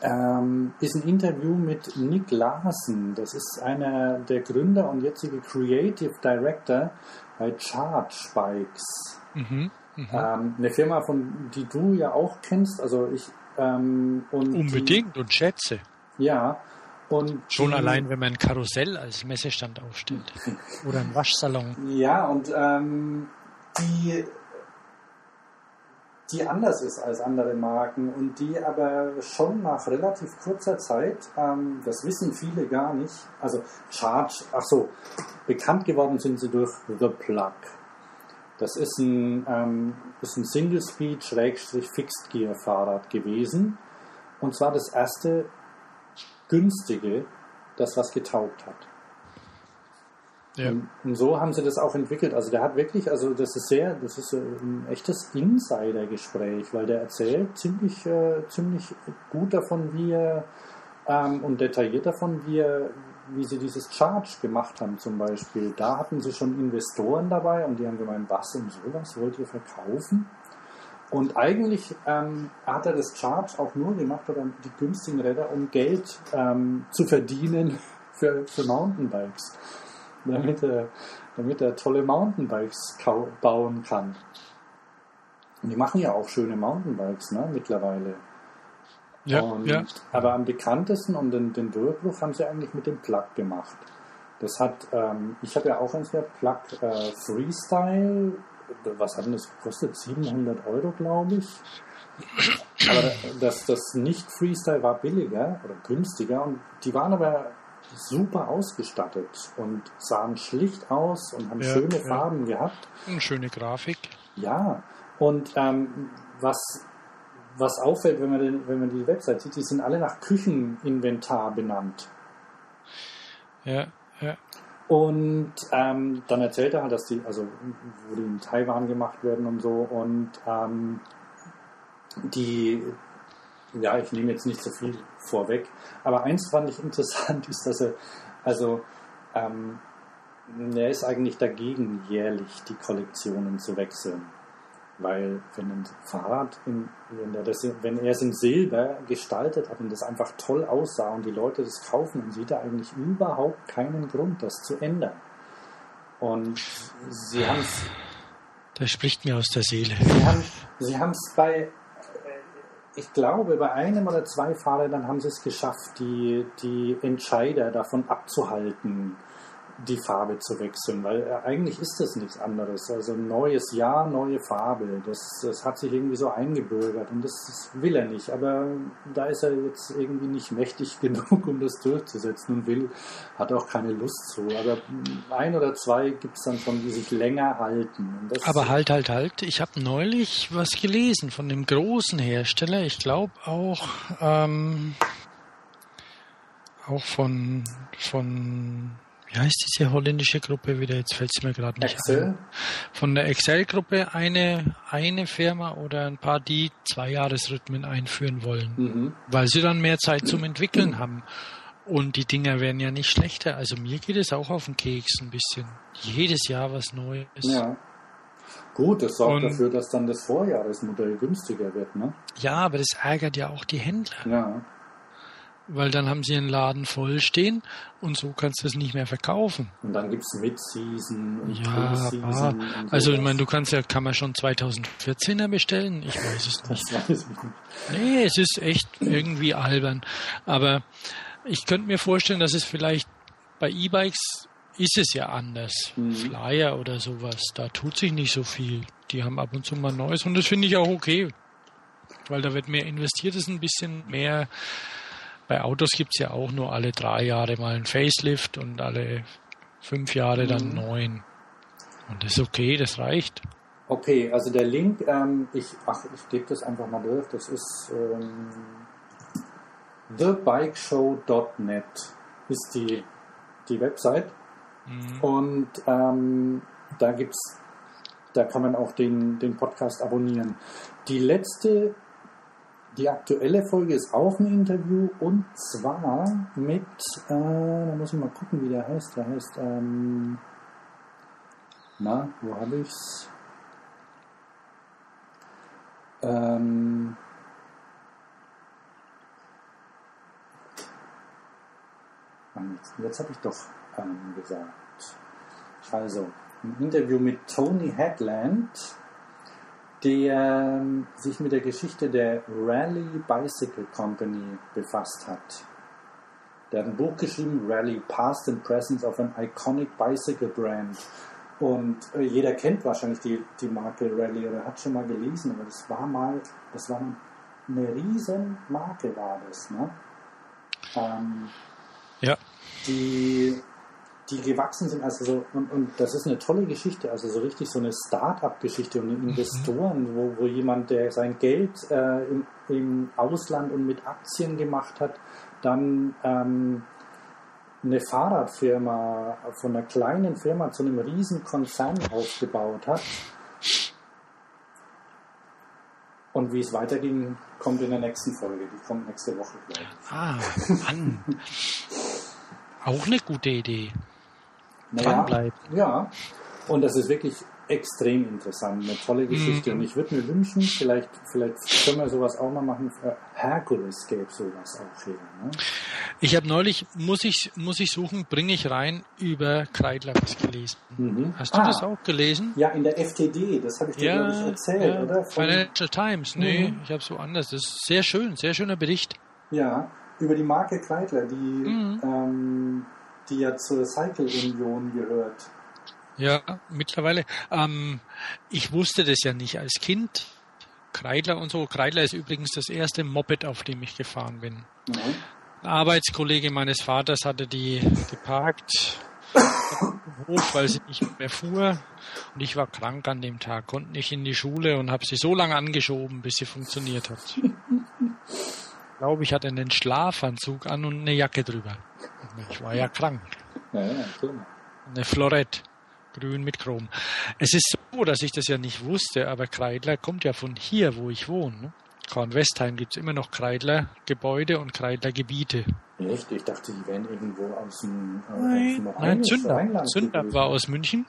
ähm, ist ein Interview mit Nick Larsen. Das ist einer der Gründer und jetzige Creative Director bei Charge Bikes. Mhm, mh. ähm, eine Firma, von die du ja auch kennst. Also ich ähm, und unbedingt die, und schätze. Ja. Und Schon die, allein, wenn man ein Karussell als Messestand aufstellt. Oder ein Waschsalon. Ja, und ähm, die die anders ist als andere Marken und die aber schon nach relativ kurzer Zeit, ähm, das wissen viele gar nicht, also Charge, ach so, bekannt geworden sind sie durch The Plug. Das ist ein, ähm, ist ein Single-Speed-Fixed-Gear-Fahrrad gewesen und zwar das erste günstige, das was getaugt hat. Ja. Und, so haben sie das auch entwickelt. Also der hat wirklich, also das ist sehr, das ist ein echtes Insider-Gespräch, weil der erzählt ziemlich, äh, ziemlich gut davon, wie er ähm, und detailliert davon, wie er, wie sie dieses Charge gemacht haben zum Beispiel. Da hatten sie schon Investoren dabei und die haben gemeint, was und sowas wollt ihr verkaufen? Und eigentlich ähm, hat er das Charge auch nur gemacht, oder die günstigen Räder, um Geld ähm, zu verdienen für, für Mountainbikes. Damit er, damit er tolle Mountainbikes bauen kann. Und die machen ja auch schöne Mountainbikes ne, mittlerweile. Ja, und, ja. Aber am bekanntesten und den, den Durchbruch haben sie eigentlich mit dem Plug gemacht. Das hat, ähm, ich habe ja auch eins gehabt, Plug äh, Freestyle. Was hat denn das gekostet? 700 Euro, glaube ich. Aber das, das nicht Freestyle war billiger oder günstiger und die waren aber super ausgestattet und sahen schlicht aus und haben Ja, schöne ja. Farben gehabt. Eine schöne Grafik. Ja, und ähm, was, was auffällt, wenn man, den, wenn man die Website sieht, die sind alle nach Kücheninventar benannt. Ja, ja. Und ähm, dann erzählt er halt, dass die, also wo die in Taiwan gemacht werden und so und ähm, die, ja, ich nehme jetzt nicht so viel vorweg, aber eins fand ich interessant, ist, dass er, also ähm, er ist eigentlich dagegen, jährlich die Kollektionen zu wechseln. Weil wenn ein Fahrrad, in, wenn, er das, wenn er es in Silber gestaltet hat und das einfach toll aussah und die Leute das kaufen, dann sieht er eigentlich überhaupt keinen Grund, das zu ändern. Und sie haben es Das spricht mir aus der Seele. Sie haben es bei, ich glaube, bei einem oder zwei Fahrrädern haben sie es geschafft, die, die Entscheider davon abzuhalten, die Farbe zu wechseln, weil äh, eigentlich ist das nichts anderes. Also neues Jahr, neue Farbe. Das, das hat sich irgendwie so eingebürgert und das, das will er nicht. Aber da ist er jetzt irgendwie nicht mächtig genug, um das durchzusetzen und will, hat auch keine Lust zu. Aber ein oder zwei gibt es dann schon, die sich länger halten. Aber halt, halt, halt. Ich habe neulich was gelesen von dem großen Hersteller. Ich glaube auch, ähm, auch von, von, wie heißt diese holländische Gruppe wieder? Jetzt fällt es mir gerade nicht Excel? ein. Von der Excel-Gruppe eine, eine Firma oder ein paar, die zwei Jahresrhythmen einführen wollen, Mhm. weil sie dann mehr Zeit zum Entwickeln haben. Und die Dinger werden ja nicht schlechter. Also mir geht es auch auf den Keks ein bisschen. Jedes Jahr was Neues. Ja. Gut, das sorgt Und- dafür, dass dann das Vorjahresmodell günstiger wird, ne? Ja, aber das ärgert ja auch die Händler, Ja. Weil dann haben sie einen Laden voll stehen und so kannst du es nicht mehr verkaufen. Und dann gibt es Mid-Season und Ja, Pre-Season. bah. und also ich meine, du kannst ja, kann man schon 2014er bestellen? Ich weiß es nicht. weiß ich nicht. Nee, es ist echt irgendwie albern. Aber ich könnte mir vorstellen, dass es vielleicht bei E-Bikes ist es ja anders. Mhm. Flyer oder sowas, da tut sich nicht so viel. Die haben ab und zu mal Neues und das finde ich auch okay. Weil da wird mehr investiert, ist ein bisschen mehr. Bei Autos gibt's ja auch nur alle drei Jahre mal ein Facelift und alle fünf Jahre dann Mhm. neun. Und das ist okay, das reicht. Okay, also der Link, ähm, ich, ach, ich gebe das einfach mal durch. Das ist ähm, thebikeshow.net ist die, die Website. Mhm. Und ähm, da gibt's, da kann man auch den, den Podcast abonnieren. Die letzte, die aktuelle Folge ist auch ein Interview und zwar mit, äh, da muss ich mal gucken, wie der heißt. Der heißt, ähm, na, wo habe ich's? Ähm, jetzt habe ich doch ähm, gesagt. Also, ein Interview mit Tony Headland, der ähm, sich mit der Geschichte der Rally Bicycle Company befasst hat. Der hat ein Buch geschrieben, Rally Past and Presence of an Iconic Bicycle Brand. Und äh, jeder kennt wahrscheinlich die, die Marke Rally oder hat schon mal gelesen, aber das war mal, das war eine riesen Marke, war das. Ne? Ähm, Ja. die, die gewachsen sind. Also so, und, und das ist eine tolle Geschichte, also so richtig so eine Start-up-Geschichte und Investoren, wo, wo jemand, der sein Geld äh, im, im Ausland und mit Aktien gemacht hat, dann ähm, eine Fahrradfirma von einer kleinen Firma zu einem riesen Konzern aufgebaut hat. Und wie es weiterging, kommt in der nächsten Folge. Die kommt nächste Woche, glaube ich. Ah, Mann. Auch eine gute Idee. Naja, Dranbleiben. ja, und das ist wirklich extrem interessant, eine tolle Geschichte. Mhm. Und ich würde mir wünschen, vielleicht, vielleicht können wir sowas auch mal machen. Herkules gäbe sowas auch hier. Ne? Ich habe neulich, muss ich, muss ich suchen, bringe ich rein, über Kreidler was gelesen. Mhm. Hast du Ah. das auch gelesen? Ja, in der FTD, das habe ich dir, glaube ich, erzählt, ja. oder? Von, Financial Times, nee, Mhm. ich habe so anders. Das ist sehr schön, sehr schöner Bericht. ja, über die Marke Kreidler, die, Mhm. ähm, die ja zur Cycle Union gehört. Ja, mittlerweile. Ähm, ich wusste das ja nicht als Kind. Kreidler und so. Kreidler ist übrigens das erste Moped, auf dem ich gefahren bin. Mhm. Ein Arbeitskollege meines Vaters hatte die geparkt Hof, weil sie nicht mehr fuhr. Und ich war krank an dem Tag, konnte nicht in die Schule und habe sie so lange angeschoben, bis sie funktioniert hat. Ich glaube, ich hatte einen Schlafanzug an und eine Jacke drüber. Ich war ja krank. Ja, ja. Eine Florette. Grün mit Chrom. Es ist so, dass ich das ja nicht wusste, aber Kreidler kommt ja von hier, wo ich wohne. Ne? Kornwestheim gibt es immer noch Kreidler-Gebäude und Kreidler-Gebiete. Echt? Ich dachte, die wären irgendwo aus dem, äh, aus Nein, dem nein. Rheinland gewesen. war aus München.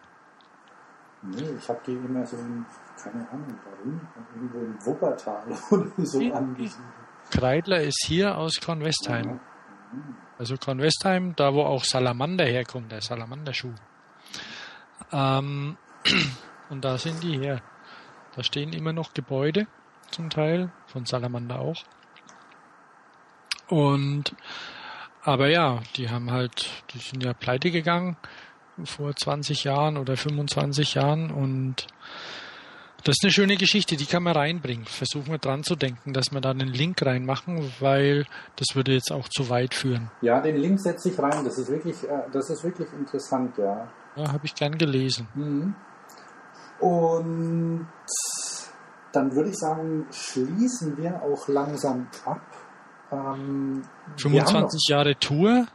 Nee, ich habe die immer so in, keine Ahnung warum, irgendwo in Wuppertal oder so Ja. angesiedelt. Kreidler ist hier aus Kornwestheim. Mhm. Also Kornwestheim, da wo auch Salamander herkommt, der Salamanderschuh. Ähm, und da sind die her. Da stehen immer noch Gebäude, zum Teil, von Salamander auch. Und, aber ja, die haben halt, die sind ja pleite gegangen vor 20 Jahren oder 25 Jahren und das ist eine schöne Geschichte, die kann man reinbringen. Versuchen wir dran zu denken, dass wir da einen Link reinmachen, weil das würde jetzt auch zu weit führen. Ja, den Link setze ich rein. Das ist wirklich, äh, das ist wirklich interessant, ja. Ja, habe ich gern gelesen. Mhm. Und dann würde ich sagen, schließen wir auch langsam ab. Ähm, wir haben 25 Jahre Tour,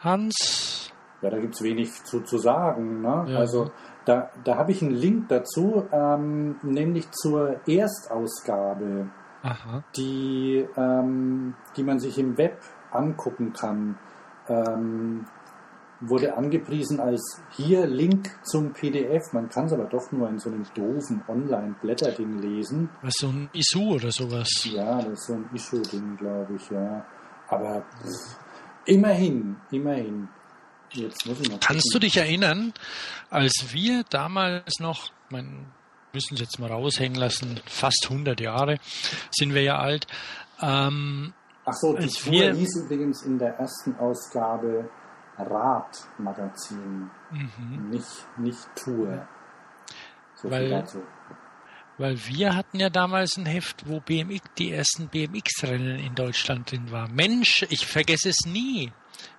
Hans. Ja, da gibt's wenig zu, zu sagen. Ne? Ja. Also da, da habe ich einen Link dazu, ähm, nämlich zur Erstausgabe, Aha. die, ähm, die man sich im Web angucken kann. Ähm, wurde angepriesen als hier Link zum PDF. Man kann es aber doch nur in so einem doofen Online-Blätterding lesen. Was so ein ISU oder sowas. Ja, das ist so ein Issue-Ding, glaube ich, ja. Aber pff, immerhin, immerhin. Kannst du dich erinnern, als wir damals noch, man müssen es jetzt mal raushängen lassen, fast 100 Jahre sind wir ja alt, ähm, Ach so, die Tour wir- hieß übrigens in der ersten Ausgabe Radmagazin, mhm. nicht, nicht Tour. So Weil- viel dazu. weil wir hatten ja damals ein Heft, wo BMX, die ersten BMX-Rennen in Deutschland drin war. Mensch, ich vergesse es nie.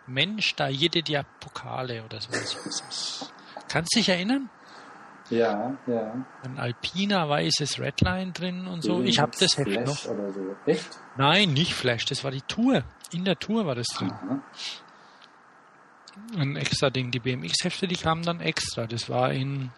Mensch, da jede die Pokale oder sowas. Kannst du dich erinnern? Ja, ja. Ein alpiner weißes Redline drin und so. Ich habe das Heft Flash noch. oder so. Echt? Nein, nicht Flash, das war die Tour. In der Tour war das drin. Aha. Ein extra Ding. Die BMX-Hefte, die kamen dann extra. Das war in,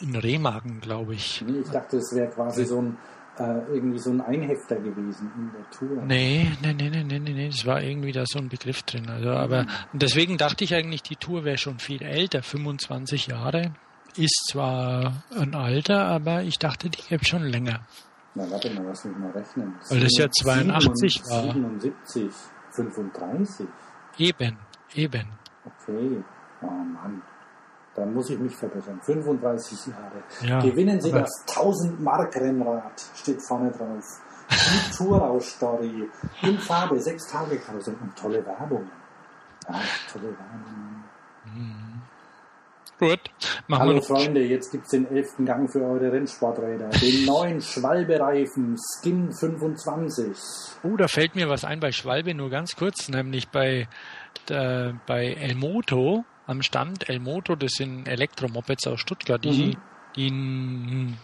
in Remagen, glaube ich. Nee, ich dachte, es wäre quasi so ein äh, irgendwie so ein Einhefter gewesen in der Tour. Nee, nee, nee, nee, nee, nee, nee, das war irgendwie da so ein Begriff drin. Also, aber deswegen dachte ich eigentlich, die Tour wäre schon viel älter, 25 Jahre. Ist zwar ein Alter, aber ich dachte, die gäbe schon länger. Na, warte mal, lass mich mal rechnen. Weil das ja 82 war. 77, 35. Eben, eben. Okay. Oh Mann. Da muss ich mich verbessern. 35 Jahre. Ja, Gewinnen Sie das 1000 Mark Rennrad, steht vorne drauf. Die Tourau-Story. In Farbe, sechs Tage Karussell und tolle Werbung. Ja, tolle Werbung. Gut, machen Hallo wir noch. Freunde, jetzt gibt's den elften Gang für eure Rennsporträder. Den neuen Schwalbe-Reifen Skin 25. Oh, da fällt mir was ein bei Schwalbe, nur ganz kurz, nämlich bei, äh, bei Elmoto am Stand. Elmoto, das sind Elektromopeds aus Stuttgart, die, Mhm. die ein,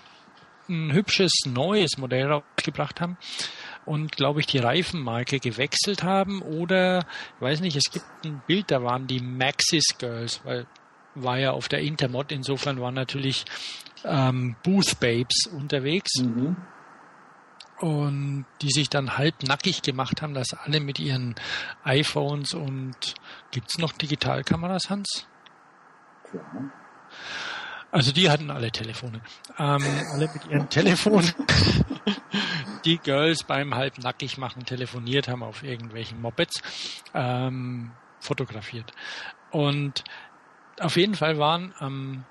ein hübsches neues Modell rausgebracht haben und, glaube ich, die Reifenmarke gewechselt haben oder, ich weiß nicht, es gibt ein Bild, da waren die Maxis Girls, weil war ja auf der Intermod, insofern waren natürlich ähm, Booth Babes unterwegs Mhm. Und die sich dann halb nackig gemacht haben, dass alle mit ihren iPhones und gibt's noch Digitalkameras, Hans? Klar. Also die hatten alle Telefone. Ähm, alle mit ihren Telefonen. die Girls beim halbnackig machen telefoniert haben auf irgendwelchen Mopeds, ähm, fotografiert. Und auf jeden Fall waren am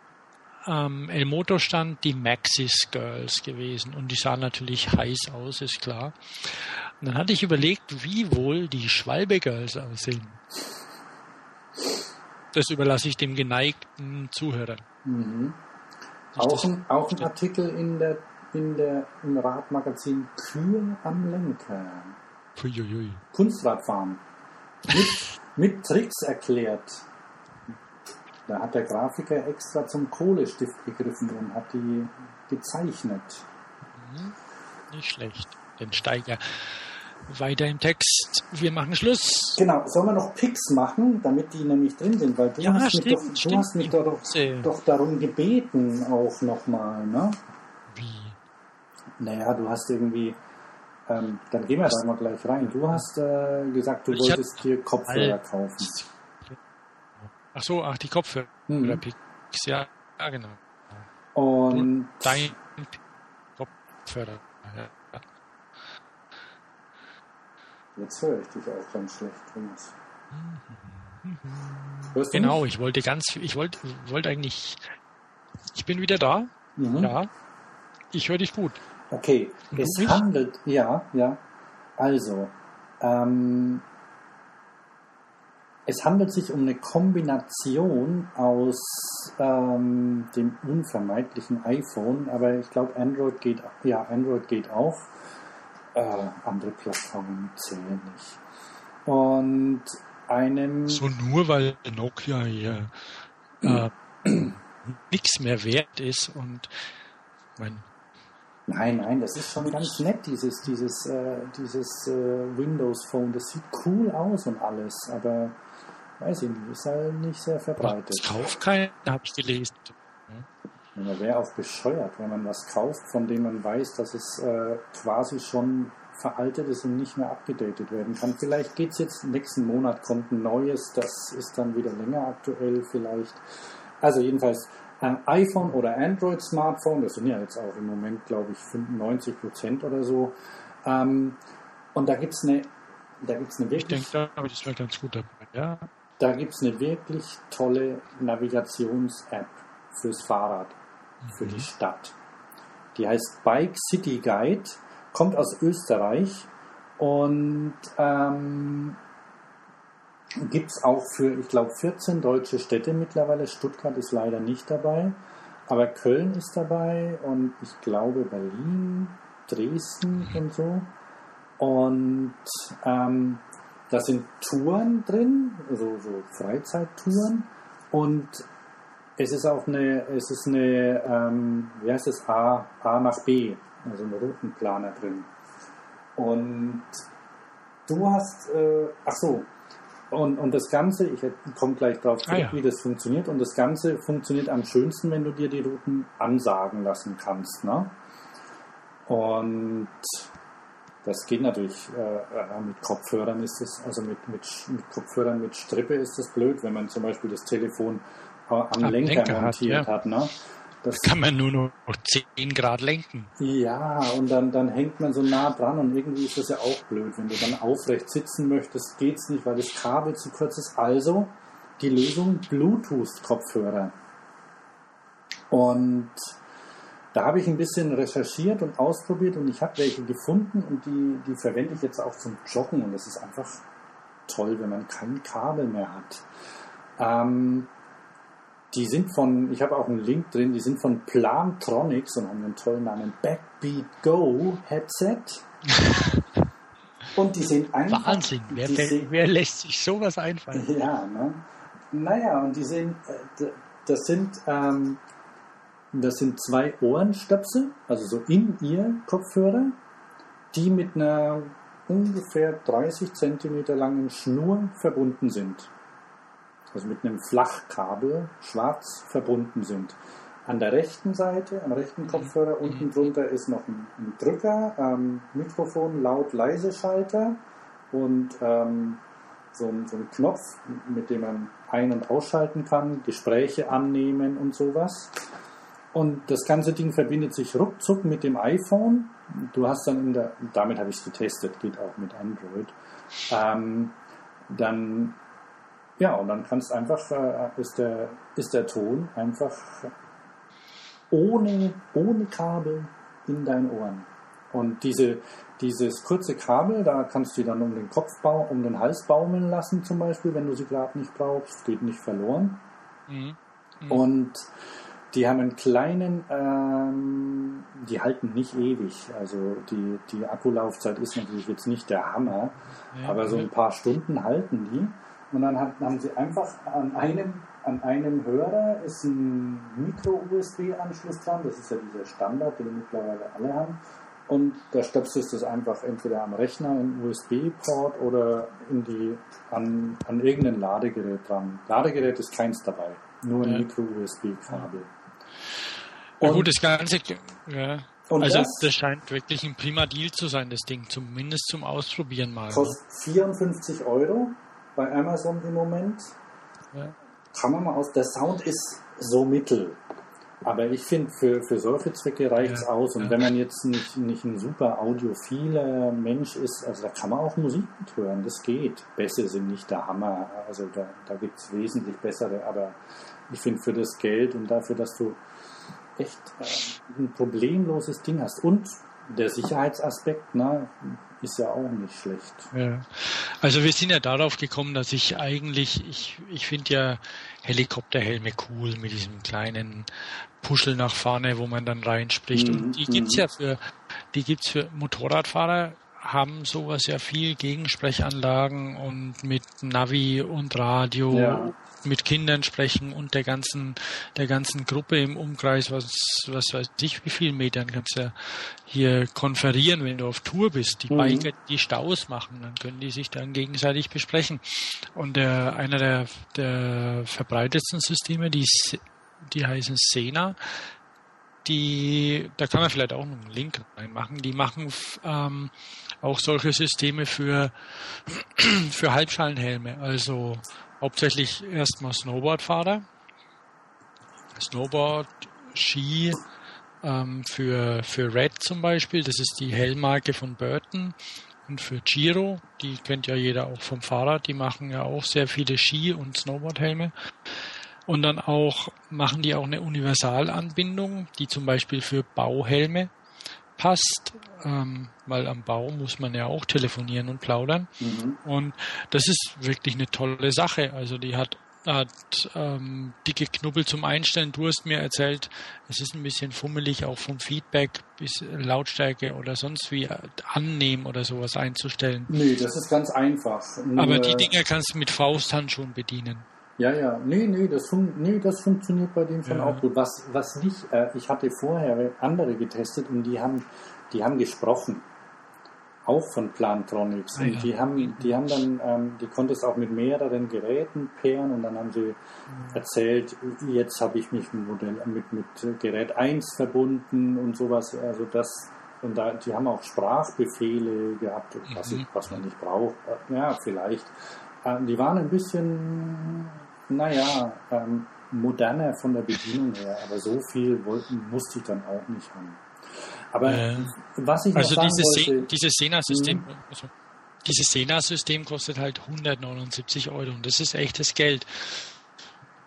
ähm, El Motor stand die Maxis Girls gewesen und die sahen natürlich heiß aus, ist klar. Und dann hatte ich überlegt, wie wohl die Schwalbe Girls aussehen. Das überlasse ich dem geneigten Zuhörer. Mhm. Auch, ein, auch ein Artikel in der, in der, im Radmagazin Kühe am Lenker. Puiuiui. Kunstradfahren. Mit, mit Tricks erklärt. Da hat der Grafiker extra zum Kohlestift gegriffen und hat die gezeichnet. Mhm. Nicht schlecht. Den Steiger. Weiter im Text. Wir machen Schluss. Genau, sollen wir noch Picks machen, damit die nämlich drin sind? Weil du Ja, hast mich, stimmt, doch, du hast mich doch, doch darum gebeten, auch nochmal, ne? Wie? Naja, du hast irgendwie, ähm, dann gehen wir da mal gleich rein. Du hast äh, gesagt, du Ich wolltest dir Kopfhörer kaufen. Ach so, ach, die Kopfhörer. Mhm. Picks. Ja, ja, genau. Und Dein Kopfhörer. Ja. jetzt höre ich dich auch ganz schlecht, Thomas. Hörst du Genau, ich wollte ganz, ich wollte, wollte eigentlich, ich bin wieder da. Mhm. Ja. Ich höre dich gut. Okay, es handelt, ja, ja. Also, ähm, es handelt sich um eine Kombination aus ähm, dem unvermeidlichen iPhone, aber ich glaube Android geht, ja, Android geht auch. Äh, andere Plattformen zählen nicht. Und einem, So nur weil Nokia hier äh, nichts mehr wert ist und mein, Nein, nein, das ist schon ganz nett, dieses, dieses, äh, dieses äh, Windows Phone. Das sieht cool aus und alles, aber weiß ich nicht, ist halt nicht sehr verbreitet. das kauft keiner, habe ich gelesen. Man wäre auch bescheuert, wenn man was kauft, von dem man weiß, dass es äh, quasi schon veraltet ist und nicht mehr abgedatet werden kann. Vielleicht geht's jetzt nächsten Monat, kommt ein neues, das ist dann wieder länger aktuell vielleicht. Also jedenfalls ein iPhone oder Android Smartphone, das sind ja jetzt auch im Moment, glaube ich, 95 Prozent oder so. Ähm, und da gibt's eine, da gibt's eine Ich wirklich denke, da ist mir ganz gut dabei. Ja, da gibt es eine wirklich tolle Navigations-App fürs Fahrrad, für die Stadt. Die heißt Bike City Guide, kommt aus Österreich und ähm, gibt es auch für, ich glaube, 14 deutsche Städte mittlerweile. Stuttgart ist leider nicht dabei, aber Köln ist dabei und ich glaube Berlin, Dresden und so. Und ähm, da sind Touren drin, also so Freizeittouren und es ist auch eine, es ist eine, ähm, wie heißt es, A, A nach B, also ein Routenplaner drin. Und du hast, äh, ach so, und, und das Ganze, ich komme gleich darauf zurück, Ah, ja. wie das funktioniert. Und das Ganze funktioniert am schönsten, wenn du dir die Routen ansagen lassen kannst. Ne? Und das geht natürlich äh, äh, mit Kopfhörern ist es, also mit, mit, mit Kopfhörern mit Strippe ist das blöd, wenn man zum Beispiel das Telefon äh, am Am Lenker, Lenker hat, montiert ja. hat. Ne? Das, kann man nur noch 10 Grad lenken. ja, und dann, dann hängt man so nah dran und irgendwie ist das ja auch blöd. Wenn du dann aufrecht sitzen möchtest, geht's nicht, weil das Kabel zu kurz ist. Also die Lösung Bluetooth-Kopfhörer. Und da habe ich ein bisschen recherchiert und ausprobiert und ich habe welche gefunden und die, die verwende ich jetzt auch zum Joggen und das ist einfach toll, wenn man kein Kabel mehr hat. Ähm, die sind von, ich habe auch einen Link drin, die sind von Plantronics und haben einen tollen Namen, Backbeat Go Headset. Und die sind einfach. Wahnsinn. Wer, wer, sind, wer lässt sich sowas einfallen? ja, ne? Naja, und die sind, äh, das sind, ähm, das sind zwei Ohrenstöpsel, also so in ihr Kopfhörer, die mit einer ungefähr 30 Zentimeter langen Schnur verbunden sind. Also mit einem Flachkabel schwarz verbunden sind. An der rechten Seite, am rechten Kopfhörer, unten drunter ist noch ein, ein Drücker, ähm, Mikrofon, laut, leise Schalter und ähm, so, ein, so ein Knopf, mit dem man ein- und ausschalten kann, Gespräche annehmen und sowas. Und das ganze Ding verbindet sich ruckzuck mit dem iPhone. Du hast dann in der, damit habe ich es getestet, geht auch mit Android. Ähm, dann, ja, und dann kannst einfach, äh, ist, der, ist der Ton einfach ohne, ohne Kabel in deinen Ohren. Und diese, dieses kurze Kabel, da kannst du dann um den Kopfbau, um den Hals baumeln lassen zum Beispiel, wenn du sie gerade nicht brauchst, geht nicht verloren. Mhm. Mhm. Und die haben einen kleinen, ähm, die halten nicht ewig. Also die, die Akkulaufzeit ist natürlich jetzt nicht der Hammer, ja, aber so ein paar Stunden halten die. Und dann haben sie einfach an einem, an einem Hörer ist ein Micro-USB-Anschluss dran. Das ist ja dieser Standard, den mittlerweile alle haben. Und da stöpselst du es einfach entweder am Rechner in USB-Port oder in die, an, an irgendein Ladegerät dran. Ladegerät ist keins dabei, nur ein ja. Micro-USB-Kabel. Ja gut, das Ganze, ja. Und also das, das, scheint wirklich ein prima Deal zu sein, das Ding, zumindest zum Ausprobieren mal. Kostet 54 Euro bei Amazon im Moment. Ja. Kann man mal aus. Der Sound ist so mittel. Aber ich finde, für, für solche Zwecke reicht es ja, aus. Und ja. wenn man jetzt nicht, nicht ein super audiophiler Mensch ist, also da kann man auch Musik mithören, das geht. Bässe sind nicht der Hammer, also da, da gibt es wesentlich bessere, aber ich finde für das Geld und dafür, dass du echt äh, ein problemloses Ding hast. Und der Sicherheitsaspekt, ne, ist ja auch nicht schlecht. Ja. Also wir sind ja darauf gekommen, dass ich eigentlich, ich, ich finde ja Helikopterhelme cool mit diesem kleinen Puschel nach vorne, wo man dann reinspricht. Mhm. Und die gibt's ja für, die gibt's für Motorradfahrer haben sowas ja viel Gegensprechanlagen und mit Navi und Radio ja mit Kindern sprechen und der ganzen, der ganzen Gruppe im Umkreis, was, was weiß ich, wie viel Metern kannst du ja hier konferieren, wenn du auf Tour bist. Die mhm. Biker, die Staus machen, dann können die sich dann gegenseitig besprechen. Und der, einer der, der verbreitetsten Systeme, die, die heißen Sena, die, da kann man vielleicht auch noch einen Link reinmachen, die machen ähm, auch solche Systeme für, für Halbschalenhelme. Also hauptsächlich erstmal Snowboardfahrer. Snowboard, Ski ähm, für, für Red zum Beispiel, das ist die Hellmarke von Burton. Und für Giro, die kennt ja jeder auch vom Fahrrad, die machen ja auch sehr viele Ski- und Snowboardhelme. Und dann auch machen die auch eine Universalanbindung, die zum Beispiel für Bauhelme passt, ähm, weil am Bau muss man ja auch telefonieren und plaudern. Mhm. Und das ist wirklich eine tolle Sache. Also die hat hat ähm, dicke Knubbel zum Einstellen. Du hast mir erzählt, es ist ein bisschen fummelig, auch vom Feedback bis Lautstärke oder sonst wie äh, annehmen oder sowas einzustellen. Nee, das ist ganz einfach. Nur Aber die Dinger kannst du mit Fausthand schon bedienen. Ja, ja, nee, nee, das, fun nee, das funktioniert bei dem schon ja. auch gut. Was, was nicht, äh, ich hatte vorher andere getestet und die haben, die haben gesprochen. Auch von Plantronics. Ah, und ja. die haben, die haben dann, ähm, die konnte es auch mit mehreren Geräten pairen und dann haben sie erzählt, jetzt habe ich mich mit, Modell, mit, mit Gerät 1 verbunden und sowas. Also das, und da, die haben auch Sprachbefehle gehabt, was, mhm. was man nicht braucht. Ja, vielleicht. Ähm, die waren ein bisschen, naja, ähm, moderner von der Bedienung her, aber so viel wollten, musste ich dann auch nicht haben. Aber äh, was ich also dieses, wollte, dieses Sena-System, hm? also dieses Sena-System kostet halt 179 Euro und das ist echtes Geld.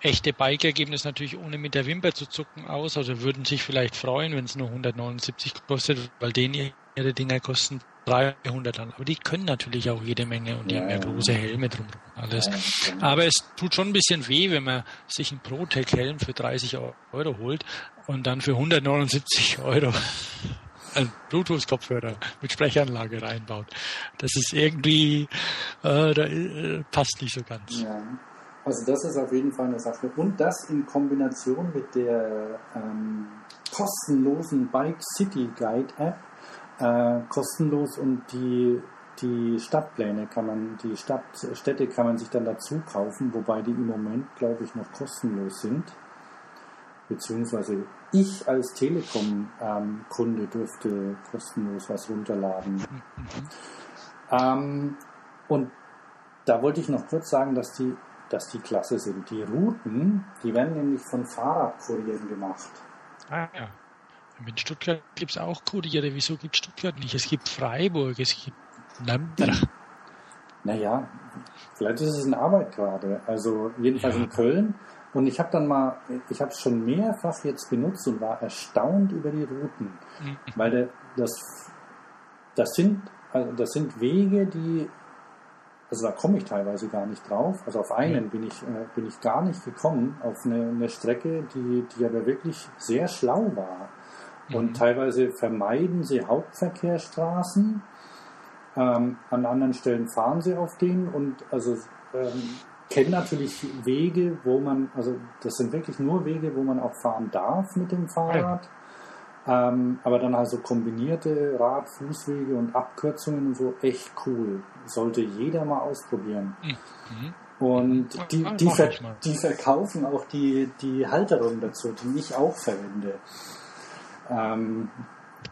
Echte Biker geben das natürlich ohne mit der Wimper zu zucken aus, also würden sich vielleicht freuen, wenn es nur 179 kostet, weil denen ihre Dinger kosten 300 an. Aber die können natürlich auch jede Menge und die ja, haben ja große Helme drum. Alles. Ja, Aber es tut schon ein bisschen weh, wenn man sich einen ProTech-Helm für 30 Euro holt und dann für 179 Euro einen Bluetooth-Kopfhörer mit Sprechanlage reinbaut. Das ist irgendwie, äh, da, äh, passt nicht so ganz. Ja. Also das ist auf jeden Fall eine Sache. Und das in Kombination mit der ähm, kostenlosen Bike City Guide App, äh, kostenlos und die, die Stadtpläne kann man, die Stadt, Städte kann man sich dann dazu kaufen, wobei die im Moment, glaube ich, noch kostenlos sind. Beziehungsweise ich als Telekom-Kunde ähm, dürfte kostenlos was runterladen. Mhm. Ähm, und da wollte ich noch kurz sagen, dass die, dass die klasse sind. Die Routen, die werden nämlich von Fahrradkurieren gemacht. Ah ja. In Stuttgart gibt es auch Kuriere. Wieso gibt Stuttgart nicht? Es gibt Freiburg, es gibt Nürnberg. Naja, vielleicht ist es in Arbeit gerade. Also jedenfalls ja. in Köln. Und ich habe dann mal, ich habe es schon mehrfach jetzt benutzt und war erstaunt über die Routen. Mhm. Weil der, das, das, sind, also das sind Wege, die, also da komme ich teilweise gar nicht drauf. Also auf einen mhm. bin, ich, äh, bin ich gar nicht gekommen, auf eine, eine Strecke, die, die aber wirklich sehr schlau war. Und mhm. teilweise vermeiden sie Hauptverkehrsstraßen. Ähm, an anderen Stellen fahren sie auf denen und also ähm, kennen natürlich Wege, wo man, also das sind wirklich nur Wege, wo man auch fahren darf mit dem Fahrrad. Ja. Ähm, aber dann also kombinierte Rad-, Fußwege und Abkürzungen und so, echt cool. Sollte jeder mal ausprobieren. Mhm. Und die, die, ver die, verkaufen auch die, die Halterung dazu, die ich auch verwende. Ähm,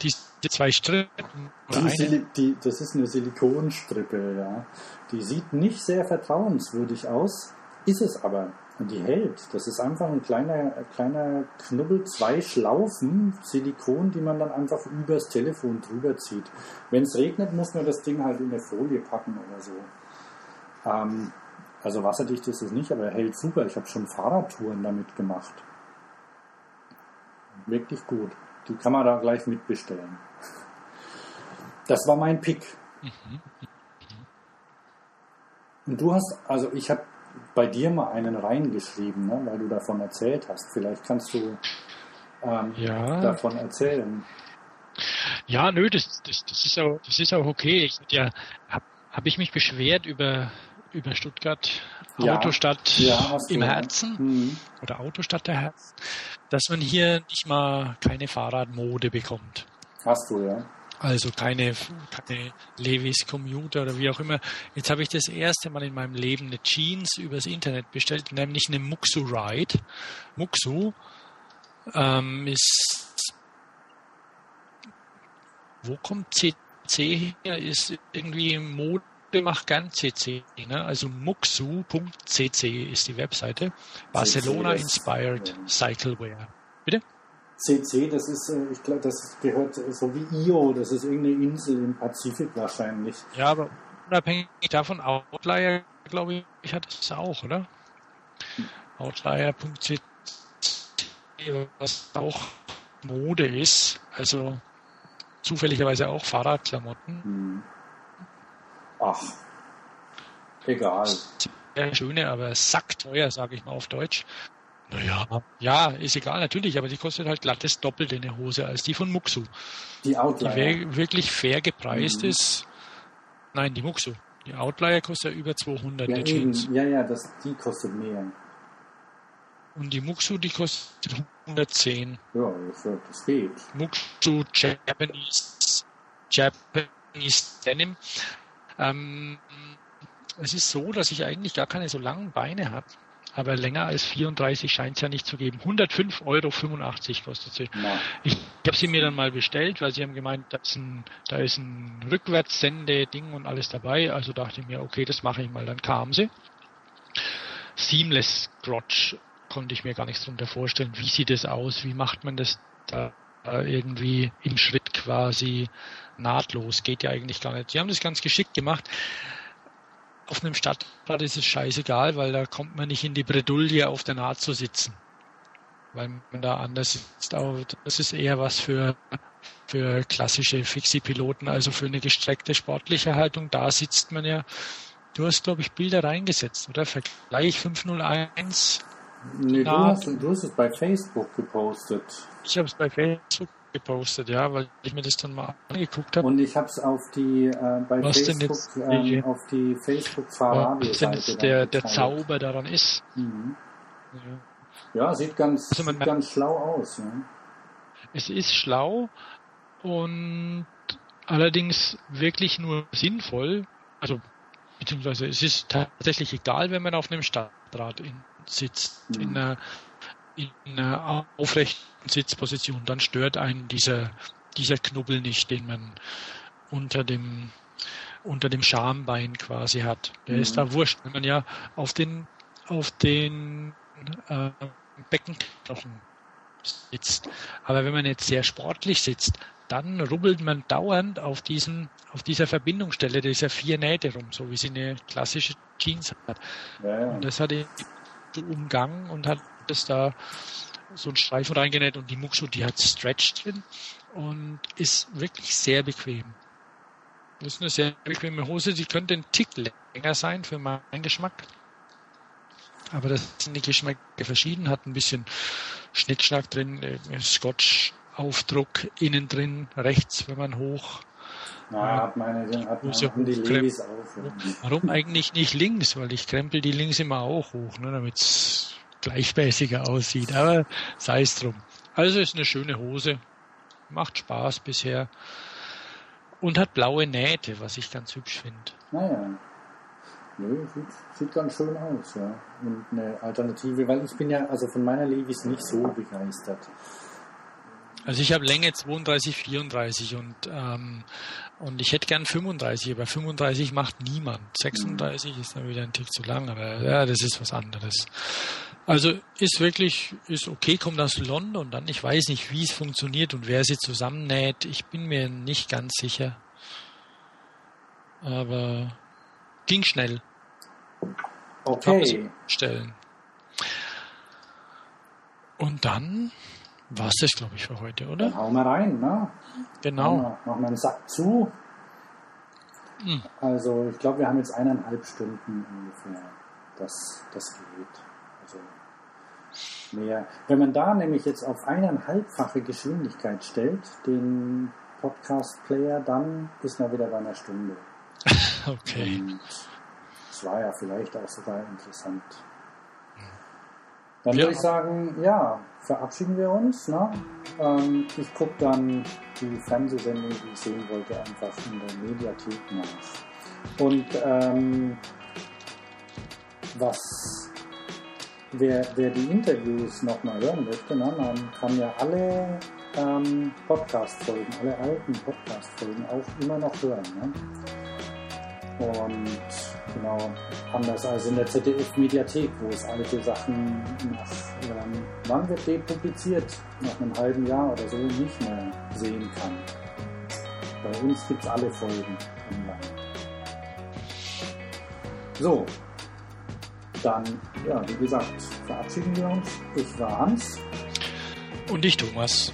die, die zwei Strippen. Die, die, das ist eine Silikonstrippe, ja. Die sieht nicht sehr vertrauenswürdig aus, ist es aber. Und die hält. Das ist einfach ein kleiner, kleiner Knubbel, zwei Schlaufen Silikon, die man dann einfach übers Telefon drüber zieht. Wenn es regnet, muss man das Ding halt in eine Folie packen oder so. Ähm, also wasserdicht ist es nicht, aber er hält super. Ich habe schon Fahrradtouren damit gemacht. Wirklich gut. Die kann man da gleich mitbestellen. Das war mein Pick. Und du hast, also ich habe bei dir mal einen reingeschrieben, ne, weil du davon erzählt hast. Vielleicht kannst du ähm, ja. davon erzählen. Ja, nö, das, das, das, ist, auch, das ist auch okay. Ich ja, habe hab ich mich beschwert über, über Stuttgart ja. Autostadt ja, im Herzen mhm. oder Autostadt der Herzen, dass man hier nicht mal keine Fahrradmode bekommt. Hast du, ja. Also keine, keine Levis Commuter oder wie auch immer. Jetzt habe ich das erste Mal in meinem Leben eine Jeans übers Internet bestellt, nämlich eine Muxu Ride. Muxu ähm, ist wo kommt CC her? Ist irgendwie Mode macht gern CC. Ne? Also muxu.cc ist die Webseite. Barcelona Inspired Cyclewear. Bitte? CC, das ist, äh, ich glaube, das gehört so wie IO, das ist irgendeine Insel im Pazifik wahrscheinlich. Ja, aber unabhängig davon, Outlier, glaube ich, hat es auch, oder? Outlier.cc, was auch Mode ist, also zufälligerweise auch Fahrradklamotten. Hm. Ach, egal. Sehr schöne, aber sackteuer, sage ich mal auf Deutsch. Naja, ja, ist egal, natürlich, aber die kostet halt glatt das Doppelte eine Hose als die von Muxu. Die Outlier. Die wirklich fair gepreist mhm. ist. Nein, die Muxu. Die Outlier kostet ja über 200 ja, Jeans. Ja, ja, das, die kostet mehr. Und die Muxu, die kostet 110. Ja, das geht. Muxu Japanese, Japanese Denim. Ähm, es ist so, dass ich eigentlich gar keine so langen Beine habe. Aber länger als 34 scheint es ja nicht zu geben. 105,85 Euro kostet sie. Ja. Ich habe sie mir dann mal bestellt, weil sie haben gemeint, da ist ein, da ist ein Rückwärtssende-Ding und alles dabei. Also dachte ich mir, okay, das mache ich mal. Dann kam sie. Seamless Crotch konnte ich mir gar nichts drunter vorstellen. Wie sieht das aus? Wie macht man das da irgendwie im Schritt quasi nahtlos? Geht ja eigentlich gar nicht. Die haben das ganz geschickt gemacht auf einem Stadtrad ist es scheißegal, weil da kommt man nicht in die Bredouille, auf der Naht zu sitzen. Weil man da anders sitzt. Aber das ist eher was für, für klassische Fixie-Piloten, also für eine gestreckte sportliche Haltung. Da sitzt man ja. Du hast, glaube ich, Bilder reingesetzt, oder? Vergleich 501. Nee, du hast, du hast es bei Facebook gepostet. Ich habe es bei Facebook gepostet, ja, weil ich mir das dann mal angeguckt habe. Und ich habe es auf die äh, bei Was Facebook ähm, auf die Facebook Fahrradio Seite der der Zauber daran ist. Mhm. Ja. ja. sieht ganz also sieht ganz schlau aus. Ja. Es ist schlau und allerdings wirklich nur sinnvoll. Also beziehungsweise es ist tatsächlich egal, wenn man auf einem Stadtrad in, sitzt, mhm. in einer in einer aufrechten Sitzposition, dann stört einen dieser, dieser Knubbel nicht, den man unter dem, unter dem Schambein quasi hat. Der mhm. ist da wurscht, wenn man ja auf den, auf den äh, Beckenknochen sitzt. Aber wenn man jetzt sehr sportlich sitzt, dann rubbelt man dauernd auf diesen, auf dieser Verbindungsstelle dieser vier Nähte rum, so wie sie eine klassische Jeans hat. Ja, ja. Und das hat er umgangen und hat das da so einen Streifen reingenäht und die Muxo, die hat Stretch drin und ist wirklich sehr bequem. Das ist eine sehr bequeme Hose, die könnte ein Tick länger sein für meinen Geschmack. Aber das sind die Geschmäcker verschieden, hat ein bisschen Schnittschnack drin, äh, Scotch-Aufdruck innen drin, rechts, wenn man hoch. Na, hat meine, hat man die Levis auf. Warum eigentlich nicht links? Weil ich krempel die links immer auch hoch, ne, damit es gleichmäßiger aussieht. Aber sei es drum. Also ist eine schöne Hose. Macht Spaß bisher. Und hat blaue Nähte, was ich ganz hübsch finde. Naja. Nö, sieht, sieht ganz schön aus, ja. Und eine Alternative, weil ich bin ja also von meiner Levis nicht so begeistert. Also ich habe Länge 32, 34 und ähm, und ich hätte gern 35, aber 35 macht niemand. 36 ist dann wieder ein Tick zu lang, aber ja, das ist was anderes. Also ist wirklich, ist okay, kommt aus London dann. Ich weiß nicht, wie es funktioniert und wer sie zusammennäht. Ich bin mir nicht ganz sicher. Aber ging schnell. Okay. Stellen. Und dann war es das, glaube ich, für heute, oder? Dann hauen wir rein, ne? Genau. Machen wir, machen wir einen Sack zu. Hm. Also ich glaube, wir haben jetzt eineinhalb Stunden ungefähr. Das, das geht. Also mehr. Wenn man da nämlich jetzt auf eineinhalbfache Geschwindigkeit stellt, den Podcast-Player, dann ist man wieder bei einer Stunde. okay. Und das war ja vielleicht auch sogar interessant. Dann ja. würde ich sagen, ja, verabschieden wir uns. Ne? Ähm, ich gucke dann die Fernsehsendung, die ich sehen wollte, einfach in der Mediathek nach. Und ähm, was wer, wer die Interviews nochmal hören möchte, ne, man kann ja alle ähm, Podcast-Folgen, alle alten Podcast-Folgen auch immer noch hören. Ne? Und genau, anders als in der ZDF-Mediathek, wo es alte Sachen nach, ähm, wann wird depubliziert? Nach einem halben Jahr oder so nicht mehr sehen kann. Bei uns gibt es alle Folgen online. So, dann, ja, wie gesagt, verabschieden wir uns. Ich war Hans. Und ich Thomas.